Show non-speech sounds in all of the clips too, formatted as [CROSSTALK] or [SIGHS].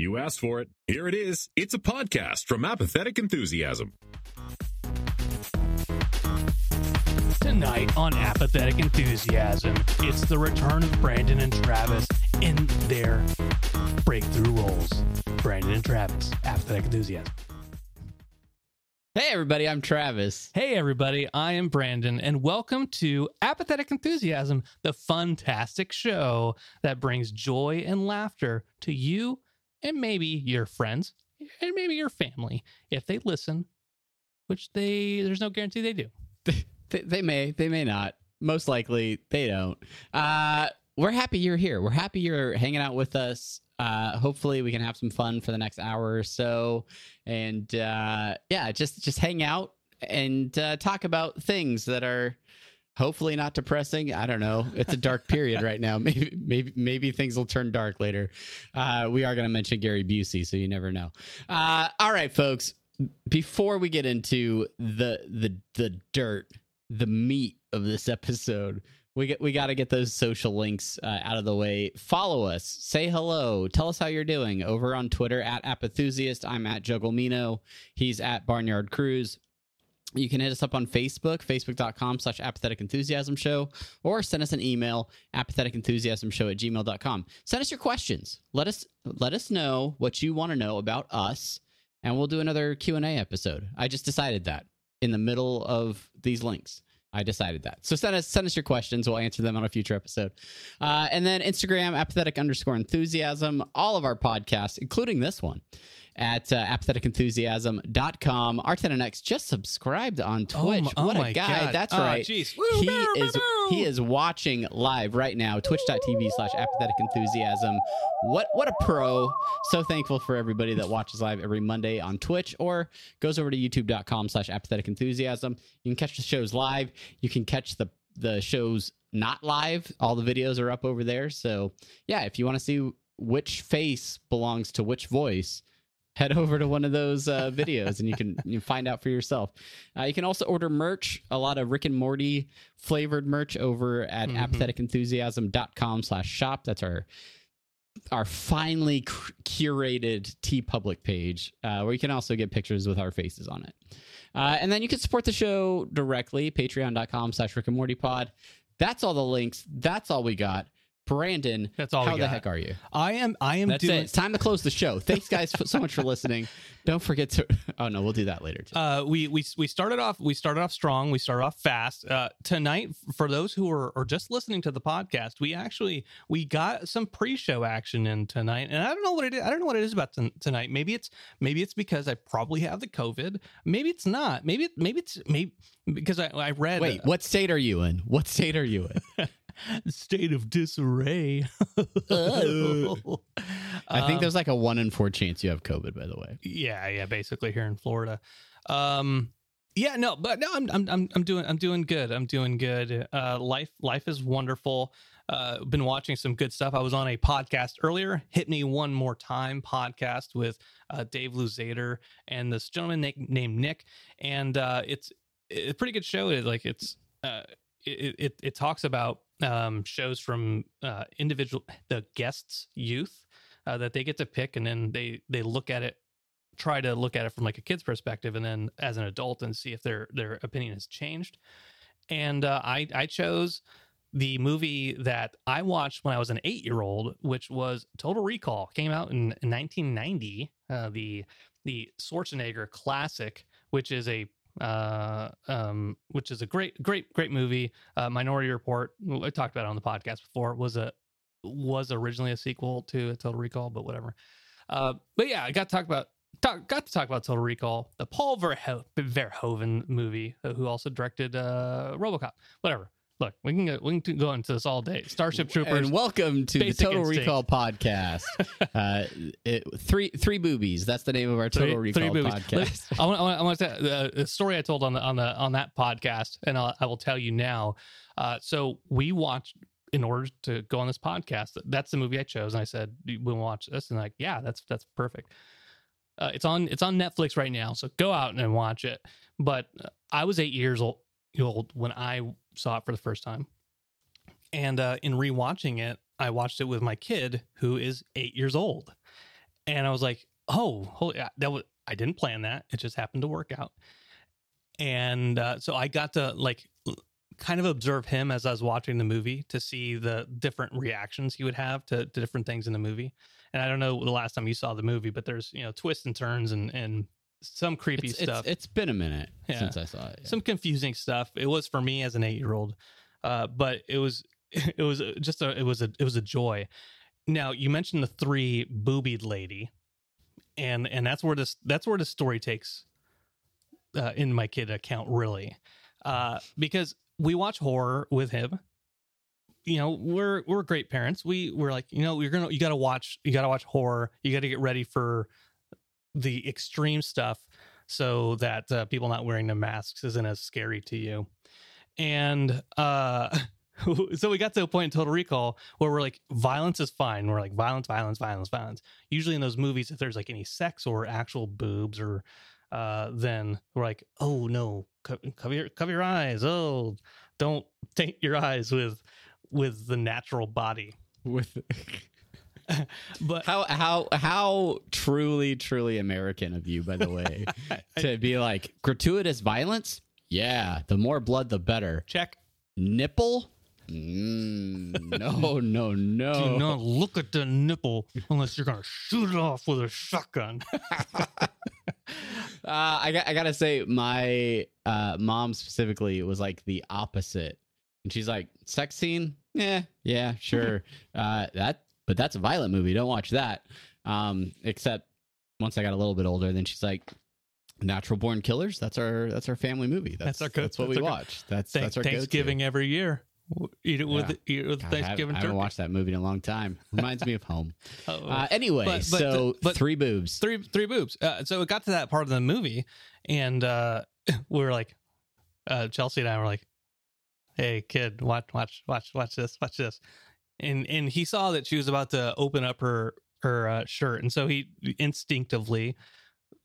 You asked for it. Here it is. It's a podcast from Apathetic Enthusiasm. Tonight on Apathetic Enthusiasm, it's the return of Brandon and Travis in their breakthrough roles. Brandon and Travis, Apathetic Enthusiasm. Hey, everybody, I'm Travis. Hey, everybody, I am Brandon, and welcome to Apathetic Enthusiasm, the fantastic show that brings joy and laughter to you and maybe your friends and maybe your family if they listen, which they there's no guarantee they do. [LAUGHS] They, they may, they may not. Most likely, they don't. Uh, we're happy you're here. We're happy you're hanging out with us. Uh, hopefully, we can have some fun for the next hour or so, and uh, yeah, just just hang out and uh, talk about things that are hopefully not depressing. I don't know. It's a dark period right now. [LAUGHS] Maybe maybe maybe things will turn dark later. Uh, we are going to mention Gary Busey, so you never know. Uh, all right, folks. Before we get into the the the dirt, the meat of this episode, we get we got to get those social links uh, out of the way. Follow us, say hello, tell us how you're doing over on Twitter at Apathusiast. I'm at Jugglemino. He's at Barnyard Cruise. You can hit us up on Facebook, facebook.com slash apathetic enthusiasm show, or send us an email, apathetic enthusiasm show at gmail.com. Send us your questions. Let us let us know what you want to know about us, and we'll do another Q&A episode. I just decided that in the middle of these links. I decided that. So send us send us your questions. We'll answer them on a future episode. Uh, and then Instagram, apathetic underscore enthusiasm, all of our podcasts, including this one at uh, apatheticenthusiasm.com. R10NX just subscribed on Oh Twitch. oh what a my guy. God. That's Ah, right. jeez. He is he is watching live right now, twitch.tv slash apathetic enthusiasm. What what a pro. So thankful for everybody that watches live every Monday on Twitch or goes over to youtube.com slash apathetic enthusiasm. You can catch the shows live. You can catch the the shows not live. All the videos are up over there. So yeah, if you want to see which face belongs to which voice, head [LAUGHS] over to one of those uh, videos and you can you find out for yourself. Uh, you can also order merch, a lot of Rick and Morty flavored merch over at Mhm. apatheticenthusiasm.com slash shop. That's our our finely curated TeePublic page, uh, where you can also get pictures with our faces on it. Uh, and then you can support the show directly, patreon.com slash Rick and Morty pod. That's all the links. That's all we got. Brandon, That's all how the got. heck are you? I am I am That's doing it. It's time to close the show. Thanks, guys, so much for listening. [LAUGHS] Don't forget to. Oh no, we'll do that later. Too. uh, we we we started off we started off strong. We started off fast. Uh, tonight, for those who are, are just listening to the podcast, we actually we got some pre-show action in tonight, and I don't know what it is. I don't know what it is about ton- tonight. Maybe it's maybe it's because I probably have the COVID. Maybe it's not. Maybe maybe it's maybe because I I read Wait, what state are you in? What state are you in? [LAUGHS] [LAUGHS] state of disarray. [LAUGHS] I think Um, there's like a one in four chance you have COVID. By the way, Yeah, yeah, basically here in Florida. Um yeah, no, but no, I'm I'm I'm I'm doing I'm doing good. I'm doing good. Uh, life life is wonderful. Uh, been watching some good stuff. I was on a podcast earlier, Hit Me One More Time podcast with uh, Dave Luzader and this gentleman na- named Nick, and uh, it's it's a pretty good show. It, like it's uh, it, it it talks about um, shows from uh, individual the guests' youth uh, that they get to pick, and then they they look at it try to look at it from like a kid's perspective and then as an adult and see if their their opinion has changed. And uh, i i chose the movie that i watched when i was an eight year old which was total recall. Came out in 1990 uh, the the schwarzenegger classic which is a uh, um, which is a great, great, great movie. Uh, Minority Report. I talked about it on the podcast before. Was a was originally a sequel to Total Recall, but whatever. Uh, but yeah, I got to talk about talk, got to talk about Total Recall, the Paul Verho- Verhoeven movie, who also directed uh, RoboCop. Whatever. Look, we can go, we can go into this all day. Starship Troopers. And welcome to the Total Instinct. Recall podcast. [LAUGHS] uh, it, three three boobies. That's the name of our Total Recall movies. podcast. I want, I want, to tell the, the story I told on the on the on that podcast, and I'll, I will tell you now. Uh, so we watched in order to go on this podcast. That's the movie I chose, and I said we'll watch this, and like, yeah, that's that's perfect. Uh, it's on it's on Netflix right now, so go out and watch it. But I was eight years old, old when I saw it for the first time, and uh, in rewatching it, I watched it with my kid who is eight years old, and I was like, oh, holy, that was I didn't plan that. It just happened to work out, and uh, so I got to like kind of observe him as I was watching the movie to see the different reactions he would have to, to different things in the movie. And I don't know the last time you saw the movie, but there's you know twists and turns and and some creepy It's, stuff, it's, it's been a minute Yeah. since I saw it. yeah. some confusing stuff. It was for me as an eight year old, uh, but it was [LAUGHS] it was just a it was a it was a joy. Now you mentioned the three boobied lady, and and that's where this that's where the story takes uh, in my kid account really, uh, because we watch horror with him. You know, we're we're great parents. We we're like, you know, you're gonna you gotta watch you gotta watch horror. You gotta get ready for the extreme stuff so that uh, people not wearing the masks isn't as scary to you. And uh, [LAUGHS] so we got to a point in Total Recall where we're like, violence is fine. We're like, violence, violence, violence, violence. Usually in those movies, if there's like any sex or actual boobs or uh, then we're like, oh no, co- cover your cover your eyes. Oh, don't [LAUGHS] taint your eyes with with the natural body. with [LAUGHS] [LAUGHS] But how how how truly truly American of you, by the way, [LAUGHS] to be like gratuitous violence. Yeah, the more blood, the better. check. Nipple? Mm, no, [LAUGHS] no, no. Do not look at the nipple unless you're gonna shoot it off with a shotgun. Uh, I got, I gotta say, my uh, mom specifically was like the opposite, and she's like, "Sex scene? Yeah, yeah, sure. uh, that, but that's a violent movie. Don't watch that." Um, except once I got a little bit older, then she's like, "Natural Born Killers. That's our that's our family movie. That's, That's our go- That's what that's we watch. That's that's our Thanksgiving every year. Eat it with Yeah. eat it with Go-to. God, I haven't- Thanksgiving I haven't watched that movie in a long time. [LAUGHS] Reminds me of home. [LAUGHS] Oh. Uh, anyway, But- but so but- three boobs. three three boobs. Uh, so it got to that part of the movie, and uh, [LAUGHS] we were like, uh, Chelsea and I were like, "Hey, kid, watch watch watch watch this, watch this," and and he saw that she was about to open up her her uh, shirt, and so he instinctively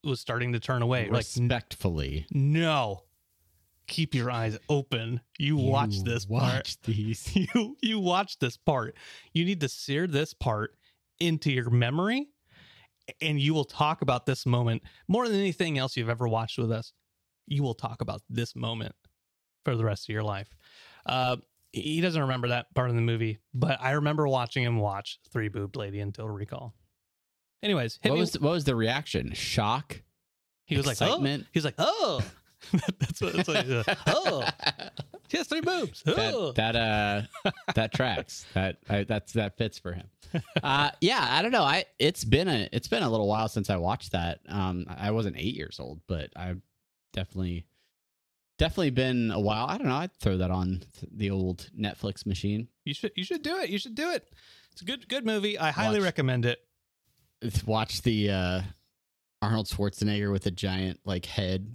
was starting to turn away, like respectfully. no. Keep your eyes open. You, watch You this part. These. [LAUGHS] You you watch this part. You need to sear this part into your memory and you will talk about this moment more than anything else you've ever watched with us. You will talk about this moment for the rest of your life. Uh, he doesn't remember that part of the movie, but I remember watching him watch Three Boobed Lady Total Recall. Anyways, What was what was the reaction? Shock. he was like, excitement? oh. was like, oh, [LAUGHS] that's what. That's what he said. [LAUGHS] oh, she has three boobs. Oh. that that uh that tracks. [LAUGHS] That I, that's that fits for him. Uh yeah, I don't know. I it's been a it's been a little while since I watched that. Um I wasn't 8 years old, but I've definitely definitely been a while. I don't know. I'd throw that on the old Netflix machine. You should you should do it. You should do it. It's a good good movie. I highly Watch. recommend it. Watch the uh Arnold Schwarzenegger with a giant like head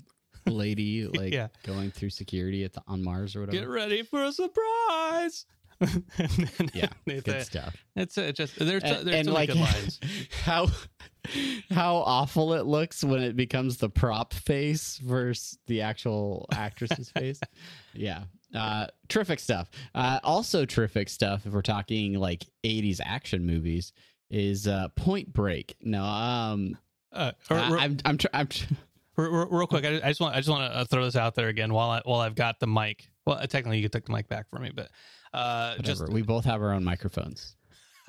lady [LAUGHS] like Yeah. going through security at the on Mars or whatever. Get ready for a surprise. And yeah, [LAUGHS] it's, good a- stuff. it's a- just there's And, there's and, so many like good [LAUGHS] lines. how how awful it looks when it becomes the prop face versus the actual actress's [LAUGHS] face. Yeah. Uh, terrific stuff. Uh, also terrific stuff if we're talking like 80s action movies is uh, Point Break. No, um Uh, I, or- or- I'm I'm tr- I'm tr- Real, real- real quick, I, I just want I just want to throw this out there again while I while I've got the mic. Well, uh, technically, you could take the mic back for me, but uh, just we both have our own microphones.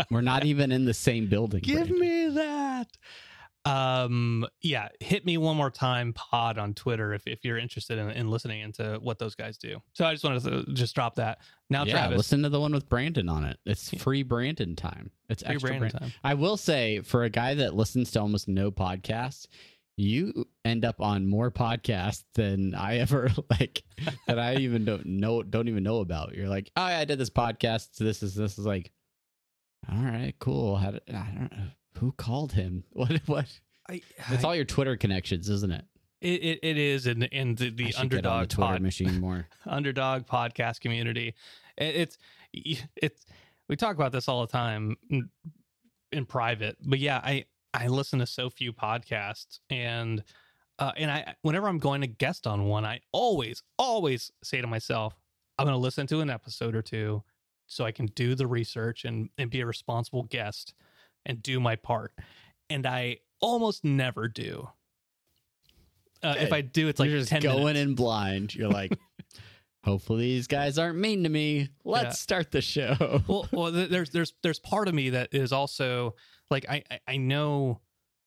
We're not [LAUGHS] even in the same building. give Brandon. me that. Um, yeah, hit me one more time, pod on Twitter if, if you're interested in, in listening into what those guys do. So I just wanted to just drop that. Now, yeah, Travis, listen to the one with Brandon on it. It's free Brandon time. It's free extra Brandon Brandon. time. I will say, for a guy that listens to almost no podcasts, you end up on more podcasts than I ever [LAUGHS] like that I even don't know don't even know about. You're like, oh, yeah, I did this podcast. This is this is like, all right, cool. How did, I don't know who called him. [LAUGHS] What what? I, It's all your Twitter connections, isn't it? it, it, it is and in the, the should get on underdog the Twitter pod, machine more. [LAUGHS] underdog podcast community. It, it's it's we talk about this all the time in private, but yeah, I I listen to so few podcasts and uh, and I whenever I'm going to guest on one, I always always say to myself, I'm going to listen to an episode or two so I can do the research and and be a responsible guest and do my part. And I almost never do. Uh, if I do, it's like You're just 10 going minutes. in blind. You're like, [LAUGHS] hopefully these guys aren't mean to me. Let's Yeah. start the show. well, well, there's there's there's part of me that is also like I I- I know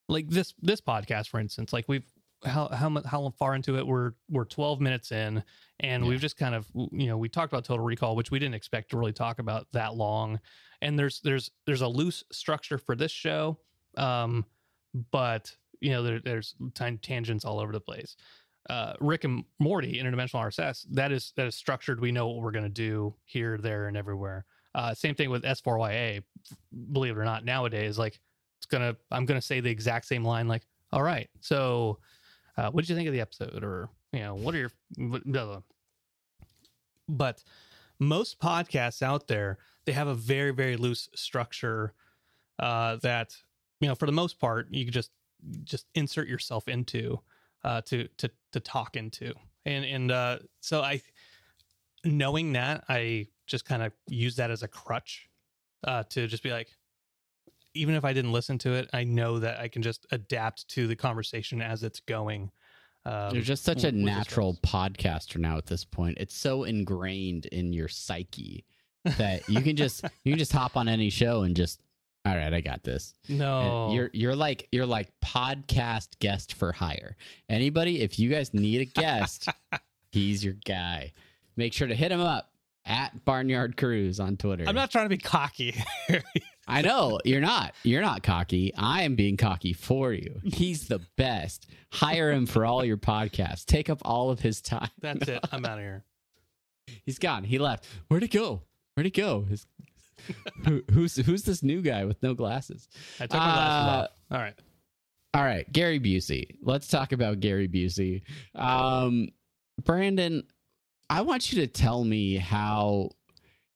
like this this podcast for instance like we've how how mu- how far into it we're we're 12 minutes in and Yeah. we've just kind of you know we talked about total recall which we didn't expect to really talk about that long and there's there's there's a loose structure for this show um but you know there, there's tan- tangents all over the place. Uh rick and morty interdimensional rss that is that is structured. We know what we're going to do here there and everywhere uh same thing with s4ya believe it or not nowadays like it's gonna i'm gonna say the exact same line like all right so uh what did you think of the episode or you know what are your blah, blah. but most podcasts out there they have a very very loose structure uh that you know for the most part you just just insert yourself into uh to to to talk into and and uh so i knowing that i just kind of use that as a crutch uh to just be like even if i didn't listen to it i know that i can just adapt to the conversation as it's going um, You're just such a with- with this natural podcaster now at this point. It's so ingrained in your psyche that you can just [LAUGHS] you can just hop on any show and just all right, I got this. And no You're you're like you're like podcast guest for hire. Anybody, if you guys need a guest, [LAUGHS] he's your guy. Make sure to hit him up at Barnyard Cruise on Twitter. i'm not trying to be cocky I know you're not. You're not cocky. I am being cocky for you. He's the best. Hire him for all your podcasts. Take up all of his time. that's it i'm out of here He's gone. He left. Where'd he go? Where'd he go? His, who, who's who's this new guy with no glasses? i took my glasses Uh, off all right All right, Gary Busey. Let's talk about Gary Busey. Um, Brandon, I want you to tell me how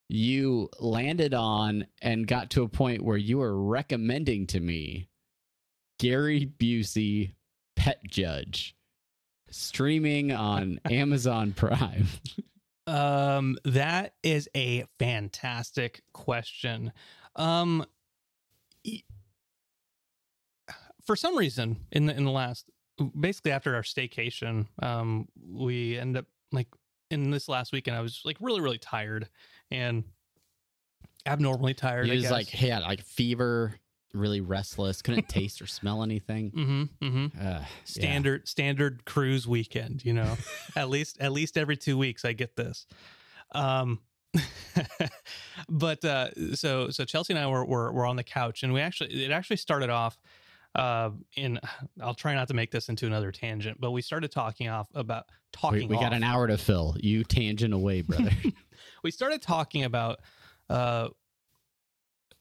you landed on and got to a point where you were recommending to me Gary Busey Pet Judge streaming on [LAUGHS] Amazon Prime. Um, that is a fantastic question. Um, e- for some reason, in the in the last, basically after our staycation, um, we end up like in this last weekend, I was like really really tired and abnormally tired. He I was guess. like, he had like fever, really restless, couldn't taste or smell anything. mm-hmm, mm-hmm. Uh, yeah. standard standard cruise weekend you know [LAUGHS] at least at least every two weeks i get this um [LAUGHS] but uh so so chelsea and i were, were were on the couch and we actually it actually started off uh in [SIGHS] i'll try not to make this into another tangent but we started talking off about We, talking we got off. an hour to fill. You tangent away, brother. [LAUGHS] we started talking about uh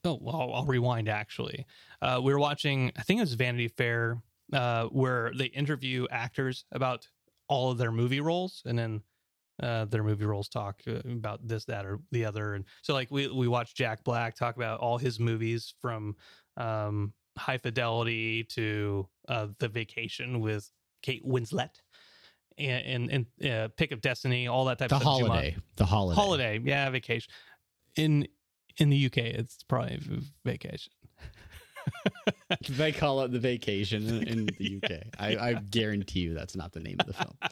oh well I'll, I'll rewind actually uh we were watching i think it was vanity fair uh where they interview actors about all of their movie roles, and then uh, their movie roles talk uh, about this, that, or the other. And so, like we we watched Jack Black talk about all his movies from um, High Fidelity to uh, The Vacation with Kate Winslet, and and, and uh, Pick of Destiny, all that type The of stuff. Holiday. The holiday. Holiday, yeah, vacation. In in the UK, it's probably vacation. [LAUGHS] they call it the vacation in, the [LAUGHS] UK. I, I guarantee you that's not the name of the film. [LAUGHS]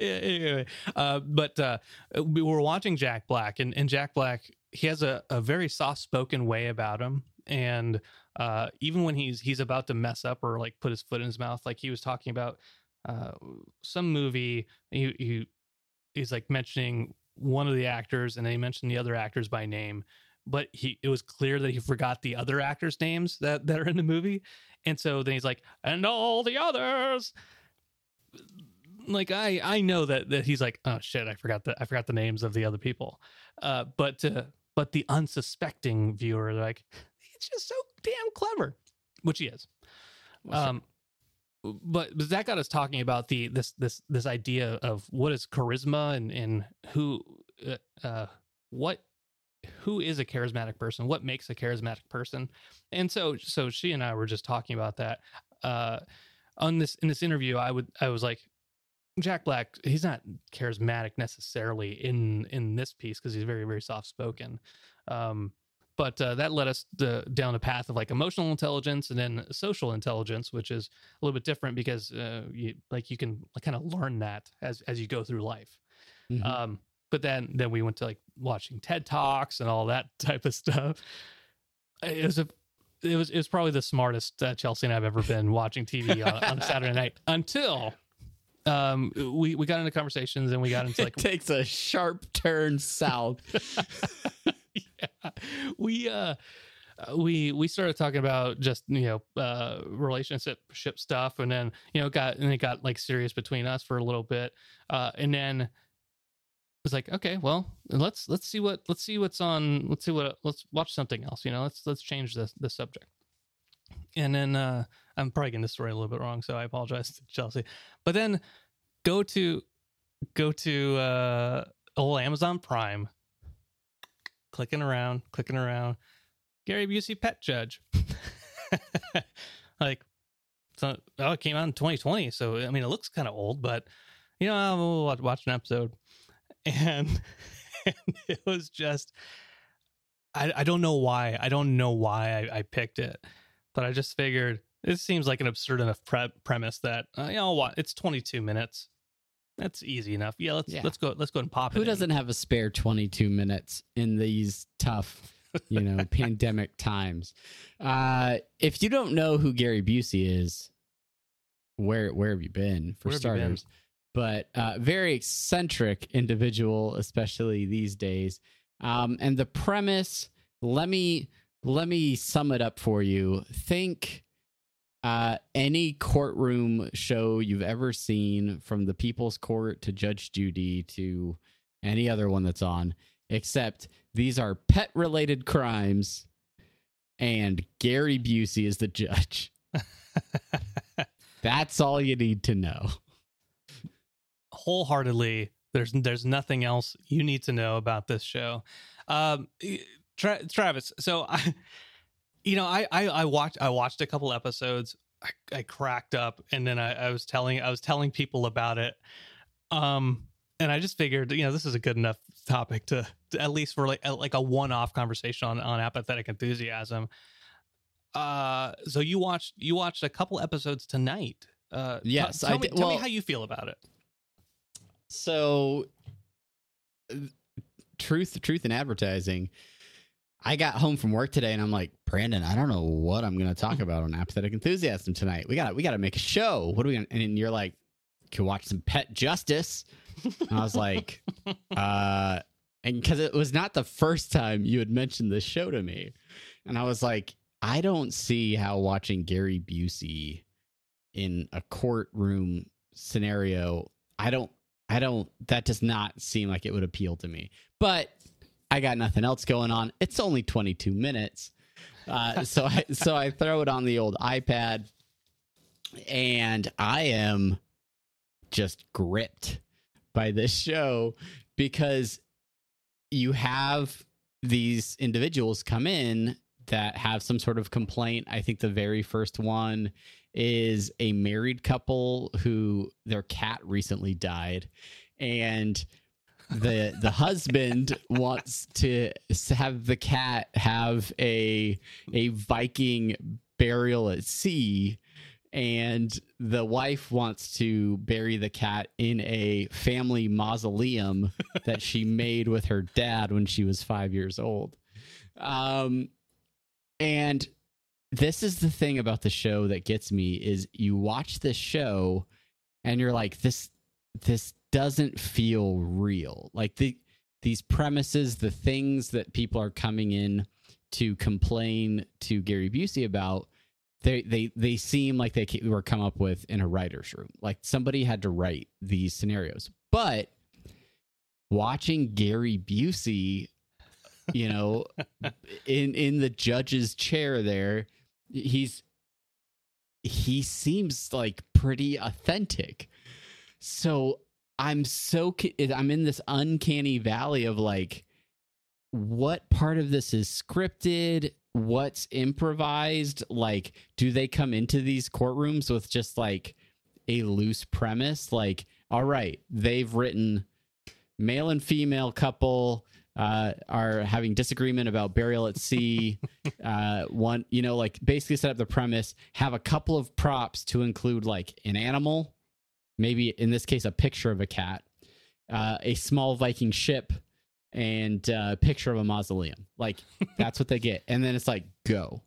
Anyway, uh, but uh, we were watching Jack Black, and, and Jack Black, he has a, a very soft spoken way about him. And uh, even when he's he's about to mess up or like put his foot in his mouth, like he was talking about uh, some movie, he, he he's like mentioning one of the actors, and then he mentioned the other actors by name. But he it was clear that he forgot the other actors' names that, that are in the movie. And so then he's like, and all the others like I I know that that he's like oh shit I forgot the I forgot the names of the other people, uh, but uh, but the unsuspecting viewer like he's just so damn clever, which he is. Um, but, but that got us talking about the this this this idea of what is charisma and and who uh, uh what who is a charismatic person what makes a charismatic person and so so she and i were just talking about that uh on this in this interview i would i was like Jack Black, he's not charismatic necessarily in in this piece because he's very very soft spoken. Um, but uh, that led us to, down a path of like emotional intelligence and then social intelligence, which is a little bit different because uh, you like you can kind of learn that as as you go through life. Mhm. Um, but then then we went to like watching TED talks and all that [LAUGHS] type of stuff. It was a it was it was probably the smartest uh, Chelsea and I've ever been watching TV on, on a [LAUGHS] Saturday night until um we we got into conversations and we got into like it takes a sharp turn south. [LAUGHS] [LAUGHS] we uh uh, we we started talking about just you know uh relationship stuff and then you know got and it got like serious between us for a little bit uh and then it was like okay well let's let's see what let's see what's on let's see what let's watch something else you know let's let's change the the subject. And then uh i'm probably getting this story a little bit wrong so i apologize to chelsea. But then go to go to uh old amazon prime clicking around clicking around. Gary busey pet judge. [LAUGHS] Like so oh it came out in 2020 so i mean it looks kind of old but you know i'll watch, watch an episode. [LAUGHS] And, and it was just I, I don't know why i don't know why I, I picked it but i just figured it seems like an absurd enough pre- premise that uh, you know what it's 22 minutes that's easy enough yeah let's Yeah. let's go let's go and pop it Who doesn't have a spare 22 minutes in these tough, you know, [LAUGHS] pandemic times? Uh, if you don't know who Gary Busey is, where where have you been for Where you been? starters? But uh, very eccentric individual, especially these days. Um, and the premise, let me let me sum it up for you. Think uh, any courtroom show you've ever seen, from the People's Court to Judge Judy to any other one that's on, except these are pet related crimes, and Gary Busey is the judge. [LAUGHS] That's all you need to know. wholeheartedly there's there's nothing else you need to know about this show um Tra- travis so i you know I, I i watched i watched a couple episodes i, I cracked up and then I, I was telling i was telling people about it. Um and i just figured you know this is a good enough topic to, to at least for like like a one-off conversation on on apathetic enthusiasm. Uh so you watched you watched a couple episodes tonight. Uh t- Yes, tell, I me, did- tell me how you feel about it. So, uh, truth, truth in advertising. I got home from work today, and I'm like, Brandon, I don't know what I'm going to talk about on apathetic enthusiasm tonight. We gotta we got to make a show. What are we? Gonna, and you're like, can watch some Pet Justice. And I was like, [LAUGHS] uh, and because it was not the first time you had mentioned this show to me, and I was like, I don't see how watching Gary Busey in a courtroom scenario, I don't I don't that does not seem like it would appeal to me. But I got nothing else going on. It's only 22 minutes. Uh, [LAUGHS] so I so I throw it on the old iPad and I am just gripped by this show because you have these individuals come in that have some sort of complaint. I think the very first one is a married couple who their cat recently died and the the husband wants to have the cat have a a Viking burial at sea and the wife wants to bury the cat in a family mausoleum that she made with her dad when she was 5 years old. Um and this is the thing about the show that gets me is you watch this show and you're like this this doesn't feel real. Like the these premises the things that people are coming in to complain to Gary Busey about they they they seem like they were come up with in a writer's room. Like somebody had to write these scenarios. But watching Gary Busey you know [LAUGHS] in in the judge's chair there he's he seems like pretty authentic. So i'm so i'm in this uncanny valley of like what part of this is scripted? What's improvised? Like do they come into these courtrooms with just like a loose premise? Like all right they've written male and female couple uh, are having disagreement about burial at sea. [LAUGHS] uh, one, you know, like basically set up the premise, have a couple of props to include like an animal, maybe in this case, a picture of a cat, uh, a small Viking ship, and uh, a picture of a mausoleum. Like [LAUGHS] that's what they get. And then it's like, go.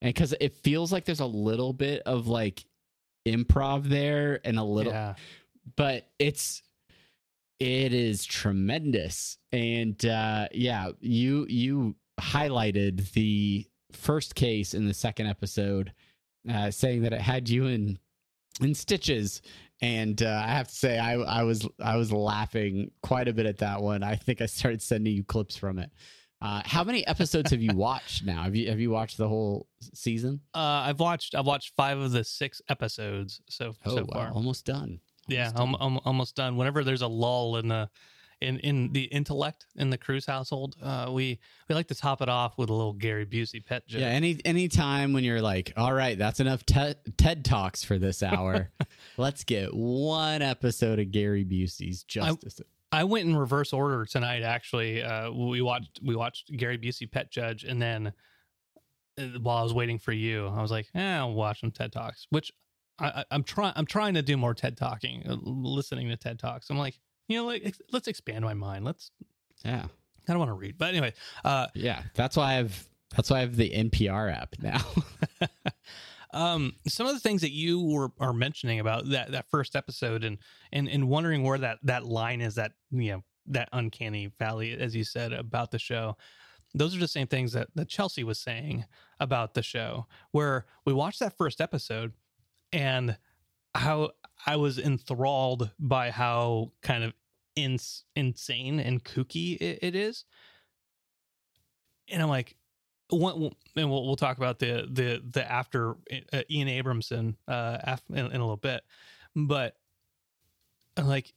And because it feels like there's a little bit of like improv there and a little, yeah. but it's, it is tremendous. And uh, yeah, you you highlighted the first case in the second episode, uh, saying that it had you in in stitches. And uh, I have to say, I, I was I was laughing quite a bit at that one. I think I started sending you clips from it. Uh, how many episodes have you [LAUGHS] watched now? Have you have you watched the whole season? Uh, I've watched I've watched five of the six episodes so oh, so far. Almost done. Yeah, I'm, I'm almost done. Whenever there's a lull in the in in the intellect in the Cruz household, uh, we we like to top it off with a little Gary Busey pet joke. Yeah, any any time when you're like, all right, that's enough te- TED talks for this hour. [LAUGHS] Let's get one episode of Gary Busey's Justice. I, I went in reverse order tonight. Actually, uh, we watched we watched Gary Busey Pet Judge, and then uh, while I was waiting for you, I was like, eh, I'll watch some TED talks, which I, am trying. I'm trying to do more TED talking, uh, listening to TED talks. I'm like, you know, like ex- let's expand my mind. Let's. Yeah. I don't want to read, but anyway. Uh, yeah, that's why I've that's why I have the NPR app now. [LAUGHS] um, some of the things that you were are mentioning about that that first episode, and and and wondering where that that line is, that you know that uncanny valley, as you said about the show. Those are the same things that that Chelsea was saying about the show, where we watched that first episode and how I was enthralled by how kind of ins- insane and kooky it, it is. And I'm like, one, and we'll we'll talk about the the the after uh, Ian Abramson uh in, in, a little bit, but like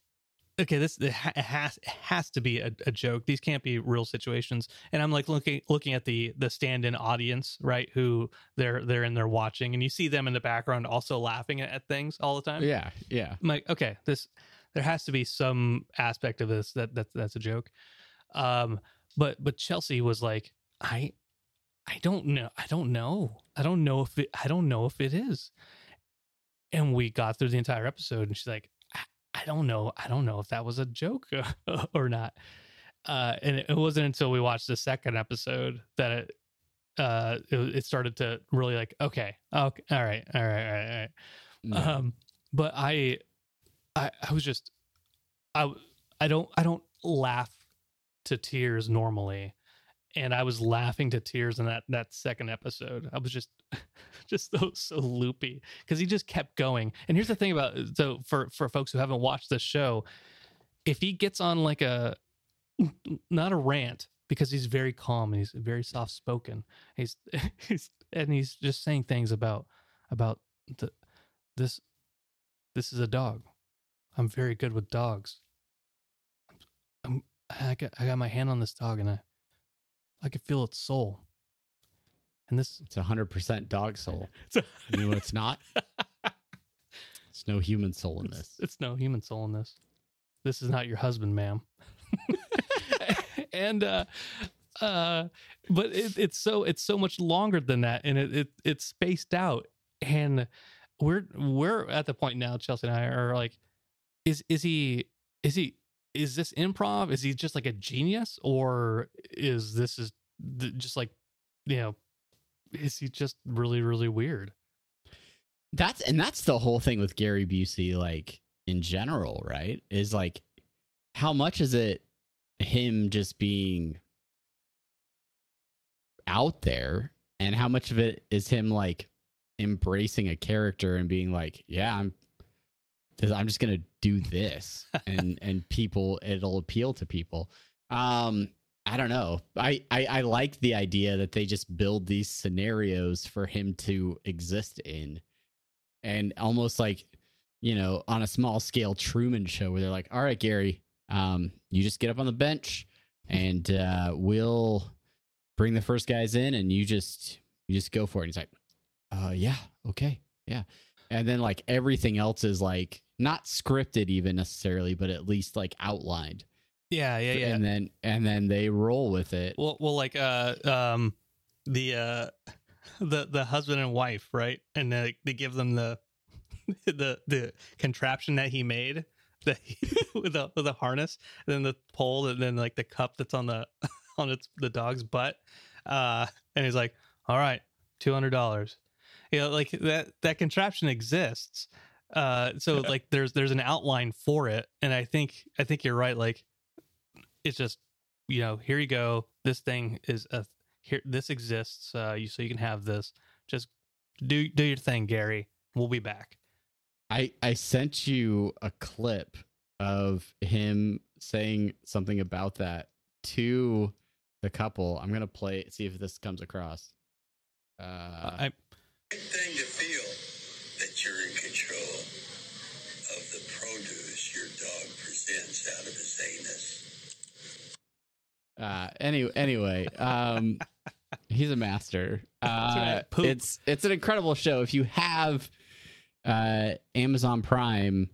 okay, this it, has it has to be a, a, joke. These can't be real situations. And I'm like looking looking at the the stand-in audience, right? Who they're they're in there watching, and you see them in the background also laughing at, at things all the time. Yeah, yeah. I'm like, okay, this there has to be some aspect of this that that that's a joke. Um, but but Chelsea was like, I I don't know, I don't know, I don't know if it, I don't know if it is. And we got through the entire episode, and she's like, don't know. I don't know if that was a joke [LAUGHS] or not. Uh, and it wasn't until we watched the second episode that it, uh, it, it started to really like, okay, okay, all right, all right, all right, all right. Yeah. Um, but I, I, I was just, I, I don't, I don't laugh to tears normally, and I was laughing to tears in that that second episode. I was just [LAUGHS] just so so loopy because he just kept going. And here's the thing about uh, so for for folks who haven't watched this show, if he gets on like a not a rant because he's very calm and he's very soft spoken. He's [LAUGHS] he's and he's just saying things about about the this this is a dog. I'm very good with dogs. I'm I got I got my hand on this dog and I I could feel its soul. And this It's a hundred percent dog soul. [LAUGHS] it's, a, You know what it's not? [LAUGHS] It's no human soul in it's, this. it's no human soul in this. This is not your husband, ma'am. [LAUGHS] and uh uh but it, it's so it's so much longer than that and it, it it's spaced out and we're we're at the point now chelsea and i are like is is he is he is this improv is he just like a genius or is this is just like you know is he just really really weird That's and that's the whole thing with Gary Busey, like in general, right? Is like how much is it him just being out there, and how much of it is him like embracing a character and being like, yeah, I'm. I'm just gonna do this, [LAUGHS] and and people, it'll appeal to people. Um, I don't know. I, I I like the idea that they just build these scenarios for him to exist in and almost like you know on a small scale truman show where they're like all right gary um you just get up on the bench and uh we'll bring the first guys in and you just you just go for it and he's like uh yeah okay yeah and then like everything else is like not scripted even necessarily but at least like outlined. Yeah yeah yeah. and then and then they roll with it. Well well like uh um the uh [LAUGHS] the the husband and wife right? And they, they give them the [LAUGHS] the the contraption that he made that he, [LAUGHS] with the with the harness and then the pole and then like the cup that's on the on its the dog's butt. Uh and he's like all right two hundred dollars you know like that that contraption exists uh so like there's there's an outline for it and i think i think you're right like it's just you know here you go this thing is a here this exists uh you so you can have this just do do your thing gary we'll be back I I sent you a clip of him saying something about that to the couple. I'm gonna play see if this comes across. Uh, I, Good thing to feel that you're in control of the produce your dog presents out of his anus. uh anyway anyway um he's a master. [LAUGHS] Uh right, it's it's an incredible show. If you have uh amazon prime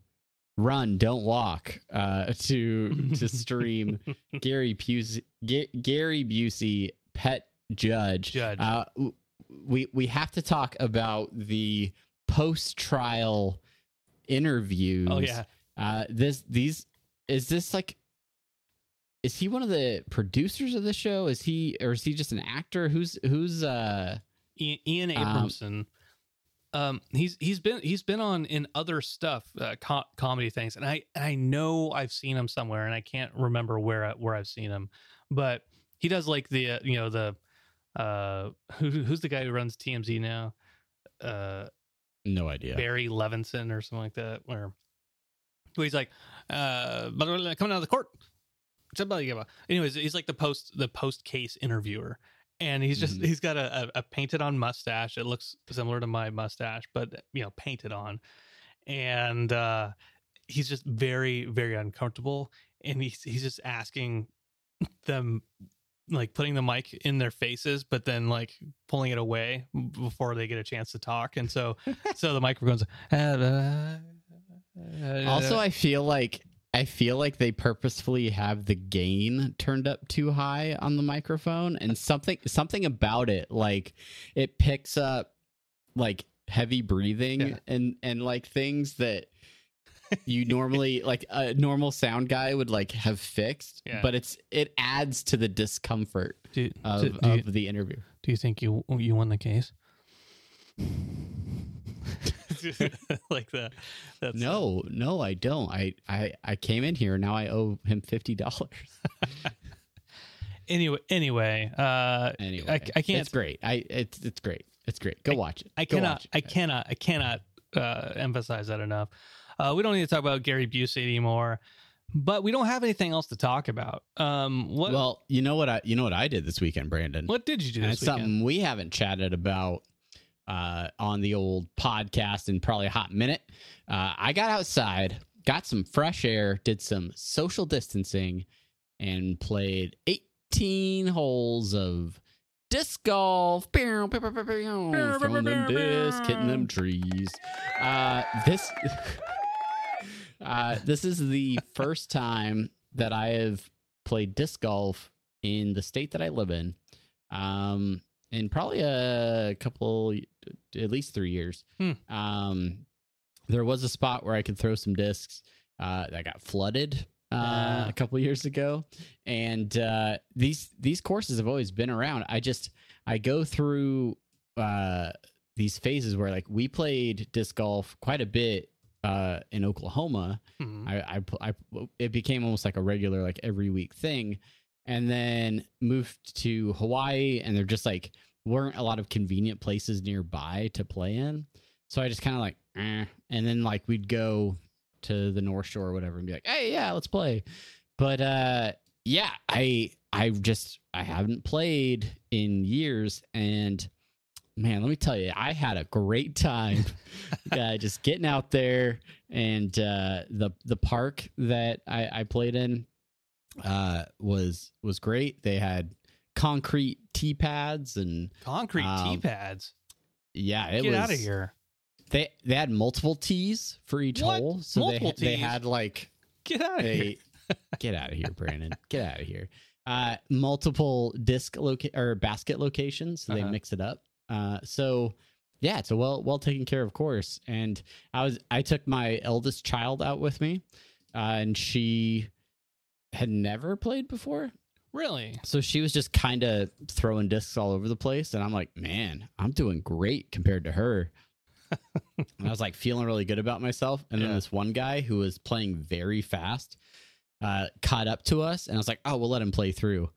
run don't walk uh to [LAUGHS] to stream gary busey Ga- gary busey pet judge. Judge. uh w- we we have to talk about the post trial interviews. Oh yeah. Uh this these is this like is he one of the producers of the show? Is he or is he just an actor? Who's who's uh ian, ian Um, abramson. Um he's he's been he's been on in other stuff uh, co- comedy things and i and i know i've seen him somewhere and i can't remember where where i've seen him but he does like the uh, you know the uh [LAUGHS] who, who's the guy who runs tmz now uh no idea Barry Levinson or something like that, where, where he's like, uh, coming out of the court. Somebody give a- Anyways, he's like the post the post case interviewer, and he's just Mhm. he's got a, a, a painted on mustache. It looks similar to my mustache, but you know, painted on, and uh, he's just very very uncomfortable, and he's he's just asking them like putting the mic in their faces but then like pulling it away before they get a chance to talk and so [LAUGHS] so the microphone's also i feel like i feel like they purposefully have the gain turned up too high on the microphone and something something about it like it picks up like heavy breathing Yeah. and and like things that you normally like a normal sound guy would like have fixed Yeah. but it's it adds to the discomfort do, of, do, do, you, the interview. do you think you you won the case? [LAUGHS] Like that. That's no no i don't. I i i came in here now i owe him $50 anyway anyway uh anyway I, I can't it's great. I it's it's great. It's great. Go watch it. I Go cannot watch it, I guys. cannot I cannot uh emphasize that enough. Uh we don't need to talk about Gary Busey anymore, but we don't have anything else to talk about. Um what well you know what i you know what i did this weekend brandon what did you do this it's weekend? something we haven't chatted about uh on the old podcast in probably a hot minute uh i got outside got some fresh air, did some social distancing, and played 18 holes of disc golf. Throwing them disc, hitting them trees. Uh, this [LAUGHS] uh, this is the first time that I have played disc golf in the state that I live in. Um, in probably a couple, at least three years. Hmm. Um, there was a spot where I could throw some discs uh, that got flooded uh, Ah. a couple years ago, and uh, these these courses have always been around. I just I go through uh, these phases where like we played disc golf quite a bit uh, in Oklahoma. Mhm. I, I, I, it became almost like a regular, like every week thing, and then moved to Hawaii, and there just like weren't a lot of convenient places nearby to play in. So I just kind of like, eh. and then like we'd go to the North Shore or whatever and be like, hey, yeah, let's play. But uh, yeah, I, I just, I haven't played in years, and man, let me tell you, I had a great time. [LAUGHS] uh, just getting out there and uh, the the park that I, I played in uh, was was great. They had concrete tee pads and Concrete Um, tee pads. yeah, it Get was out of here. They they had multiple tees for each What? hole, so Multiple they they had like Get out of here. a [LAUGHS] get out of here, Brandon. Get out of here. Uh, multiple disc loca- or basket locations, so they Uh-huh. mix it up. Uh, so yeah, it's a well well taken care of course. And I was I took my eldest child out with me, uh, and she had never played before, Really? so she was just kind of throwing discs all over the place, and I'm like, man, I'm doing great compared to her. [LAUGHS] and I was like feeling really good about myself. And then this one guy who was playing very fast uh, caught up to us, and I was like, oh, we'll let him play through.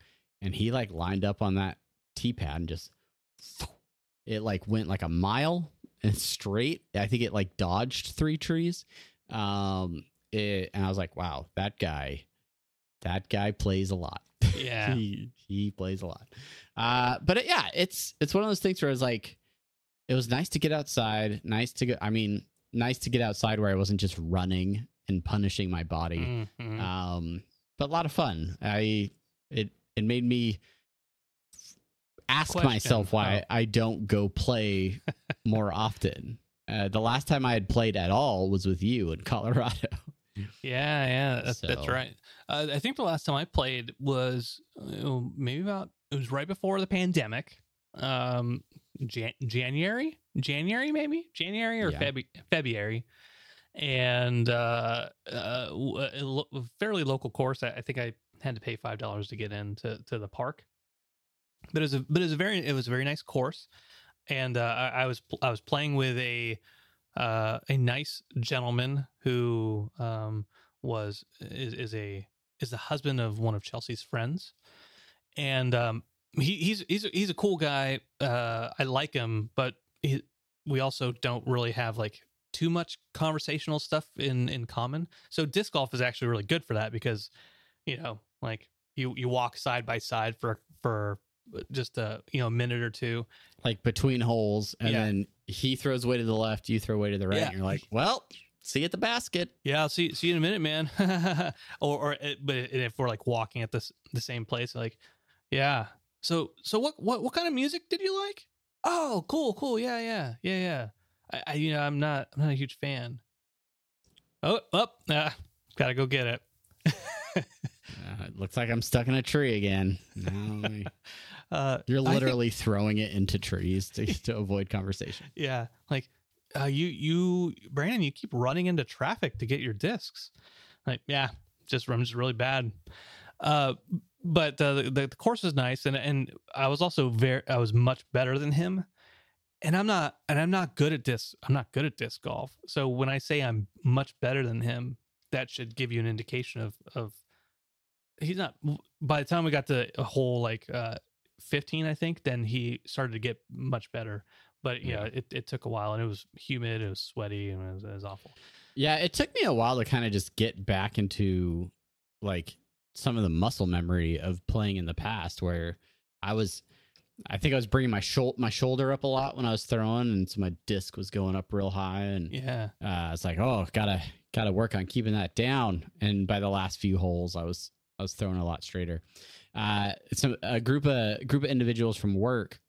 And he like lined up on that tee pad and just it like went like a mile and straight. I think it like dodged three trees. Um, it, and I was like, wow, that guy, that guy plays a lot. [LAUGHS] Yeah. he he plays a lot. Uh, but it, yeah, it's it's one of those things where it's like, it was nice to get outside. Nice to go. I mean, nice to get outside where I wasn't just running and punishing my body. Mhm. Um, but a lot of fun. I it it made me ask Question. myself why Oh. I don't go play [LAUGHS] more often. Uh, the last time I had played at all was with you in Colorado. Yeah, yeah, that's, that's right. Uh, I think the last time I played was uh, maybe about it was right before the pandemic. Um, Jan- January, January maybe January or Yeah. Febu- February, and uh, uh, a lo- a fairly local course. I, I think I had to pay five dollars to get into to the park, but it was a but it was a very it was a very nice course, and uh, I, I was I was playing with a uh, a nice gentleman who um, was is, is a is the husband of one of Chelsea's friends, and um, he, he's he's he's a cool guy. Uh, I like him, but he, we also don't really have like too much conversational stuff in in common. So disc golf is actually really good for that because you know like you you walk side by side for for just a you know minute or two like between holes, and Yeah. then he throws way to the left, you throw way to the right, Yeah. and you're like, well, see you at the basket. Yeah, I'll see see you in a minute, man. [LAUGHS] or or but if we're like walking at this the same place, like, yeah. So so what what what kind of music did you like? Oh, cool, cool. Yeah, yeah, yeah, yeah. I, I you know I'm not I'm not a huge fan. Oh, up, ah, gotta go get it. [LAUGHS] Uh, it looks like I'm stuck in a tree again. [LAUGHS] No, uh, you're I think- literally throwing it into trees to, to avoid conversation. [LAUGHS] yeah, like uh, you you Brandon, you keep running into traffic to get your discs. Like, yeah, just I'm just really bad. Uh, but uh, the, the course was nice, and and I was also very I was much better than him. And I'm not and I'm not good at disc. I'm not good at disc golf. So when I say I'm much better than him, that should give you an indication of of he's not. By the time we got to a hole like uh 15, I think, then he started to get much better but yeah, know it, it took a while and it was humid it was sweaty and it was, it was awful Yeah, it took me a while to kind of just get back into like some of the muscle memory of playing in the past where I was I think I was bringing my shoulder my shoulder up a lot when I was throwing and so my disc was going up real high and yeah uh it's like, "Oh, got to got to work on keeping that down. And by the last few holes, I was I was throwing a lot straighter. Uh, some a group of group of individuals from work.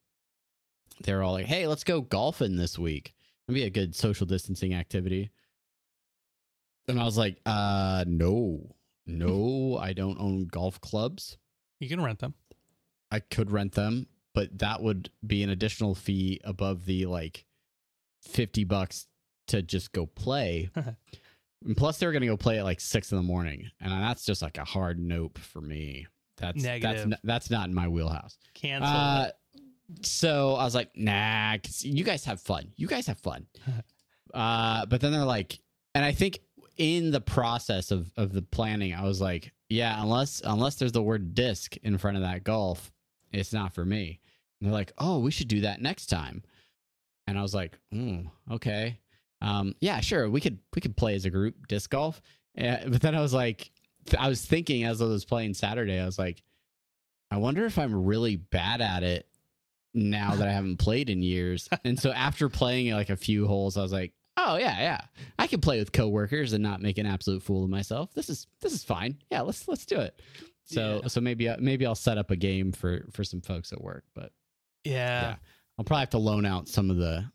They're all like, "Hey, let's go golfing this week. It'd be a good social distancing activity." And I was like, "Uh, no, no, [LAUGHS] I don't own golf clubs. You can rent them. I could rent them, but that would be an additional fee above the like 50 bucks to just go play. [LAUGHS] and plus they were going to go play at like 6 in the morning, and that's just like a hard nope for me. That's Negative. that's that's not in my wheelhouse. Cancel. Uh, so I was like, nah, you guys have fun. You guys have fun. [LAUGHS] uh, but then they're like, and I think in the process of of the planning, I was like, yeah, unless unless there's the word disc in front of that golf, it's not for me. And they're like, oh, we should do that next time. And I was like, mm, okay, um, yeah, sure, we could we could play as a group disc golf. Uh, but then I was like, I was thinking as I was playing Saturday, I was like, I wonder if I'm really bad at it now that I haven't played in years. [LAUGHS] And so after playing like a few holes, I was like, oh yeah, yeah, I can play with coworkers and not make an absolute fool of myself. This is this is fine. Yeah, let's let's do it. So Yeah. so maybe I- maybe I'll set up a game for for some folks at work, but yeah. yeah. I'll probably have to loan out some of the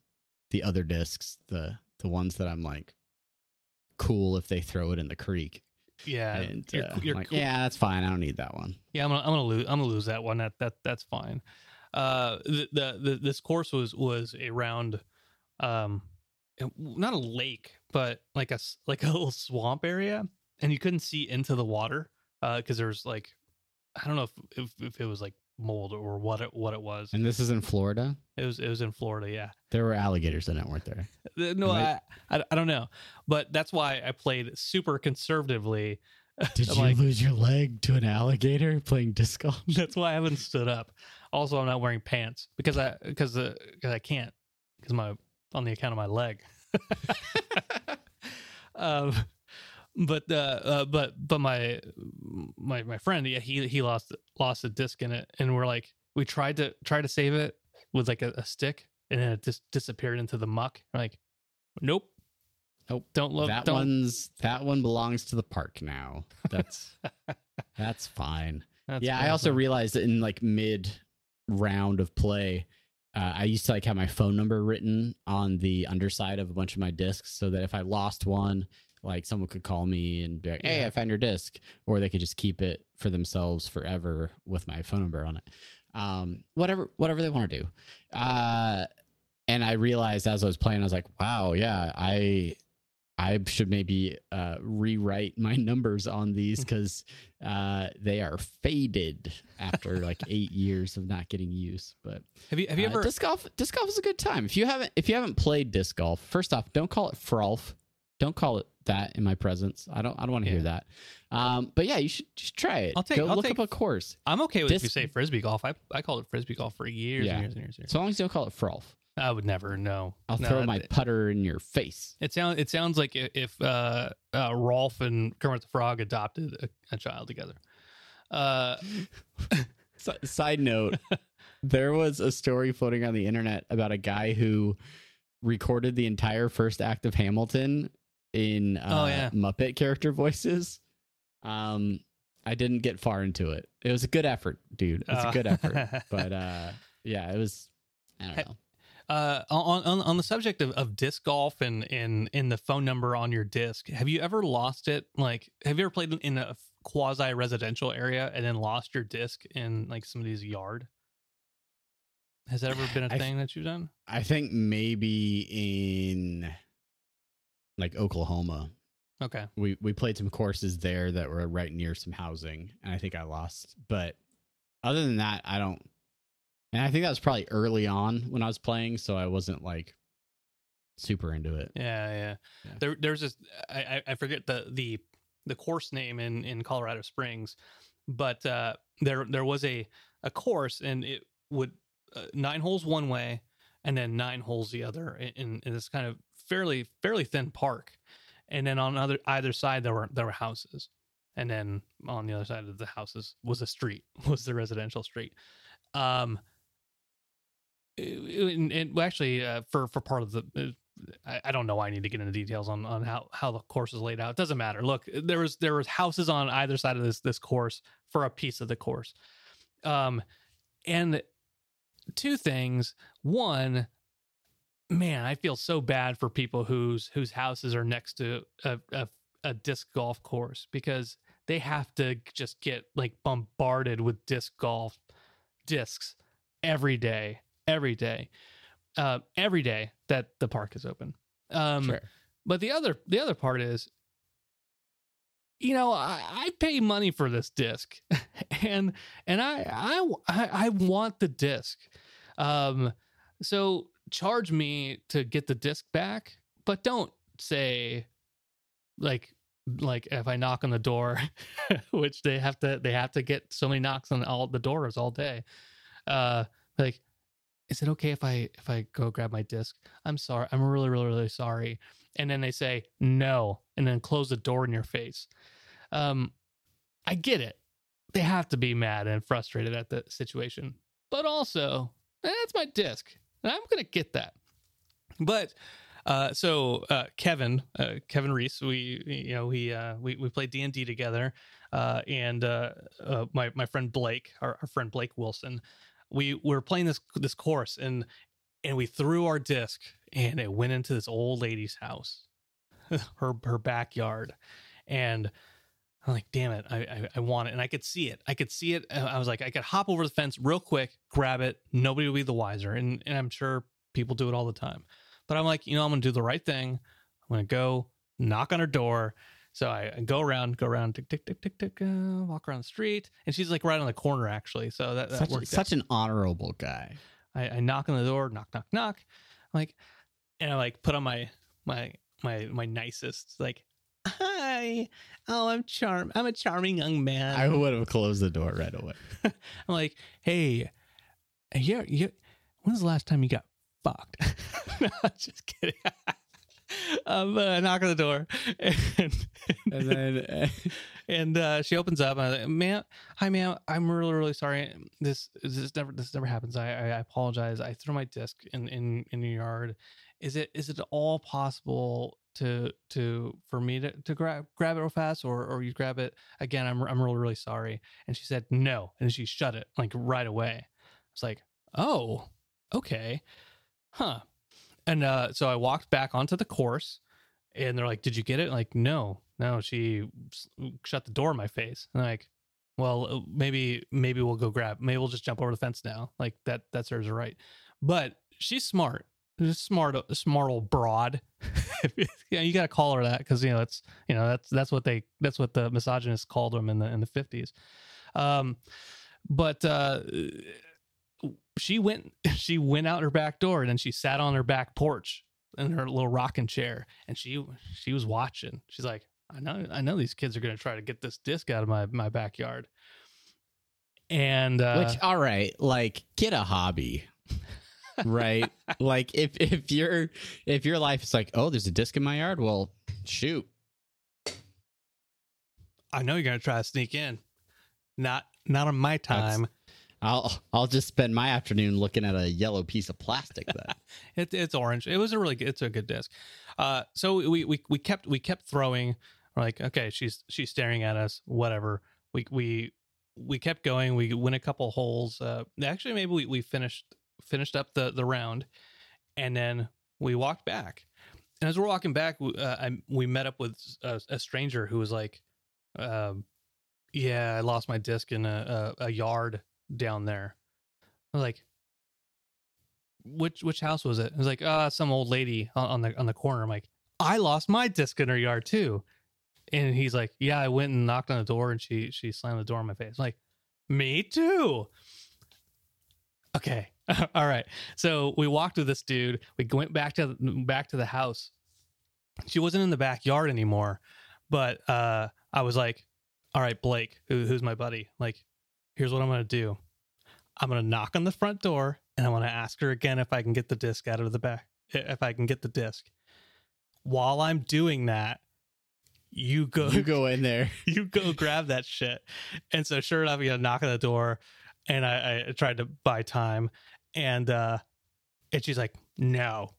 the other discs, the the ones that I'm like cool if they throw it in the creek. Yeah. and You're- uh, you're like, cool. yeah, that's fine. I don't need that one. Yeah, I'm gonna I'm gonna lose I'm gonna lose that one. That that that's fine. Uh, the, the the this course was was around, um, not a lake, but like a s- like a little swamp area, and you couldn't see into the water, uh, because there's like, I don't know if, if if it was like mold or what it what it was. And this is in Florida. It was it was in Florida, yeah. There were alligators in it, weren't there? No, I, I I don't know, but that's why I played super conservatively. [LAUGHS] Did [LAUGHS] you like- lose your leg to an alligator playing disc golf? [LAUGHS] That's why I haven't stood up. Also, I'm not wearing pants because I because uh, I can't because my on the account of my leg. um, but uh, uh, but but my my my friend, yeah, he he lost lost a disc in it, and we're like we tried to try to save it with like a, a stick, and then it just disappeared into the muck. We're like, nope, Nope. don't look. that don't. one's that one belongs to the park now. That's [LAUGHS] that's fine. That's yeah, I also realized that in like mid round of play, uh, I used to like have my phone number written on the underside of a bunch of my discs, so that if I lost one, like someone could call me and be like, "Hey. I found your disc," or they could just keep it for themselves forever with my phone number on it. Um, whatever, whatever they want to do. Uh, and I realized as I was playing, I was like, "Wow, yeah, I." I should maybe uh, rewrite my [LAUGHS] numbers on these because uh, they are faded after like [LAUGHS] eight years of not getting use. But Have you have you uh, ever? disc golf? Disc golf is a good time. If you haven't if you haven't played disc golf, first off, don't call it frolf. Don't call it that in my presence. I don't I don't want to hear that. Um, but yeah, you should just try it. I'll take- Go I'll look take- up a course. I'm okay with if you say frisbee golf. I I called it frisbee golf for years Yeah. and years and years. and years. So long as you don't call it frolf, I would never. No, I'll No, throw it- my putter in your face. It sounds it sounds like if uh, uh, Rowlf and Kermit the Frog adopted a, a child together. Uh, [LAUGHS] Si- Side note, [LAUGHS] there was a story floating on the internet about a guy who recorded the entire first act of Hamilton in uh, Oh, yeah. Muppet character voices. Um, I didn't get far into it. It was a good effort, dude. It's a Uh, good effort, [LAUGHS] but uh, yeah, it was. I don't Hey, know. uh, on, on on the subject of, of disc golf and in in the phone number on your disc, have you ever lost it? Like, have you ever played in a quasi residential area and then lost your disc in like somebody's yard? Has that ever been a I thing that you've done? I think maybe in like Oklahoma, Okay. we we played some courses there that were right near some housing and i think i lost but other than that i don't and i think that was probably early on when i was playing so i wasn't like super into it Yeah, yeah. Yeah. There, there's this. I, I- forget the the the course name in in Colorado Springs, but uh, there there was a a course and it would uh, nine holes one way and then nine holes the other in, in this kind of fairly fairly thin park, and then on other either side there were there were houses, and then on the other side of the houses was a street [LAUGHS] was the residential street. Um, and, and actually uh, for for part of the uh, I, I don't know why I need to get into details on on how how the course is laid out. It doesn't matter. Look, there was there was houses on either side of this this course for a piece of the course, um, and two things. One, man, I feel so bad for people whose whose houses are next to a, a, a disc golf course because they have to just get like bombarded with disc golf discs every day, every day, uh, every day that the park is open. Um, Sure. But the other the other part is, you know, I, I pay money for this disc, [LAUGHS] and and I I I, I want the disc. Um, so charge me to get the disc back, but don't say like like if I knock on the door, [LAUGHS] which they have to they have to get so many knocks on all the doors all day. Uh like is it okay if I if I go grab my disc? I'm sorry. I'm really really really sorry. And then they say no and then close the door in your face. Um I get it. They have to be mad and frustrated at the situation. But also, that's my disc. And I'm going to get that. But uh, so uh, Kevin, uh, Kevin Reese, we you know we uh, we we played D and D together, uh, and uh, my my friend Blake, our, our friend Blake Wilson, we were playing this this course and and we threw our disc and it went into this old lady's house, [LAUGHS] her her backyard, and I'm like, damn it, I, I I want it, and I could see it, I could see it. I was like, I could hop over the fence real quick, grab it, nobody would be the wiser, and and I'm sure people do it all the time. But I'm like, you know, I'm gonna do the right thing. I'm gonna go knock on her door. So I, I go around, go around, tick, tick, tick, tick, tick, uh, walk around the street, and she's like right on the corner actually. So that, that Such, worked. out. such an honorable guy. I, I knock on the door, knock, knock, knock. I'm like, and I like put on my my my my nicest, like, hi, oh, I'm charm, I'm a charming young man. I would have closed the door right away. [LAUGHS] I'm like, hey, yeah, yeah. When's the last time you got fucked? [LAUGHS] no, just kidding. [LAUGHS] um, but I knock on the door, and And then and uh, she opens up. And I'm like, "Ma'am, hi, ma'am. I'm really, really sorry. This this never this never happens. I I, I apologize. I threw my disc in in in your yard. Is it is it all possible to to for me to to grab grab it real fast, or or you grab it again? I'm I'm really really sorry. And she said no, and she shut it like right away. I was like, oh, okay, huh. And uh, so I walked back onto the course, and they're like, "Did you get it?" Like, no, no. She shut the door in my face. And I'm like, well, uh, maybe maybe we'll go grab. Maybe we'll just jump over the fence now. Like that that serves her right. But she's smart. She's a smart, smart old broad. [LAUGHS] yeah, you got to call her that because you know that's you know that's that's what they that's what the misogynists called them in the in the fifties. Um, but uh, she went [LAUGHS] she went out her back door and then she sat on her back porch in her little rocking chair and she she was watching. She's like, I know I know these kids are gonna try to get this disc out of my my backyard. And uh, Which, all right, like get a hobby, [LAUGHS] right? like if if your if your life is like, oh, there's a disc in my yard, well, shoot, I know you're gonna try to sneak in. Not not on my time. I'll I'll just spend my afternoon looking at a yellow piece of plastic. Then [LAUGHS] It, it's orange. It was a really good, it's a good disc. Uh, so we we we kept we kept throwing. We're like, okay, she's she's staring at us. Whatever. We we we kept going. We went a couple holes. Uh, actually, maybe we, we finished finished up the the round, and then we walked back. And as we're walking back, we, uh, I, we met up with a, a stranger who was like, um, "Yeah, I lost my disc in a, a, a yard down there." I was like, which which house was it? It was like, ah, some old lady on, on the on the corner. I'm like, I lost my disc in her yard too. And he's like, Yeah, I went and knocked on the door and she she slammed the door in my face. I'm like, me too. Okay. [LAUGHS] All right. So we walked with this dude. We went back to back to the house. She wasn't in the backyard anymore. But uh I was like, All right, Blake, who, who's my buddy, like, here's what I'm gonna do. I'm gonna knock on the front door and I want to ask her again if I can get the disc out of the back. If I can get the disc. While I'm doing that, you go you go in there. [LAUGHS] you go grab that shit. And so sure enough, you know, knock on the door and I, I tried to buy time and uh and she's like, No.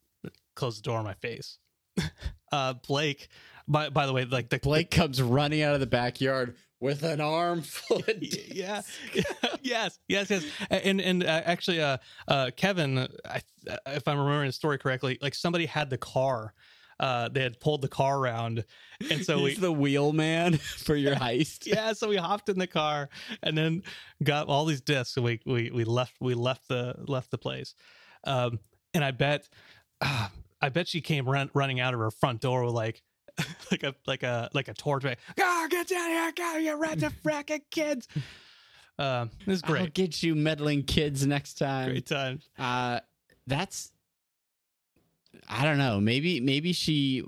close the door in my face. [LAUGHS] uh, Blake, by by the way, like the Blake comes running out of the backyard with an armful of [LAUGHS] yeah [LAUGHS] yes yes yes and and uh, actually uh uh kevin I, if i'm remembering the story correctly like somebody had the car uh they had pulled the car around. And so we the wheel man [LAUGHS] for your [LAUGHS] heist. yeah so we hopped in the car and then got all these discs and we we we left we left the left the place. Um and i bet uh, [SIGHS] i bet she came run, running out of her front door with like [LAUGHS] like a like a like a torch like, oh, get down here go you rat the fracking kids. Um it was I'll great. get you meddling kids next time. great time. Uh, that's I don't know. Maybe maybe she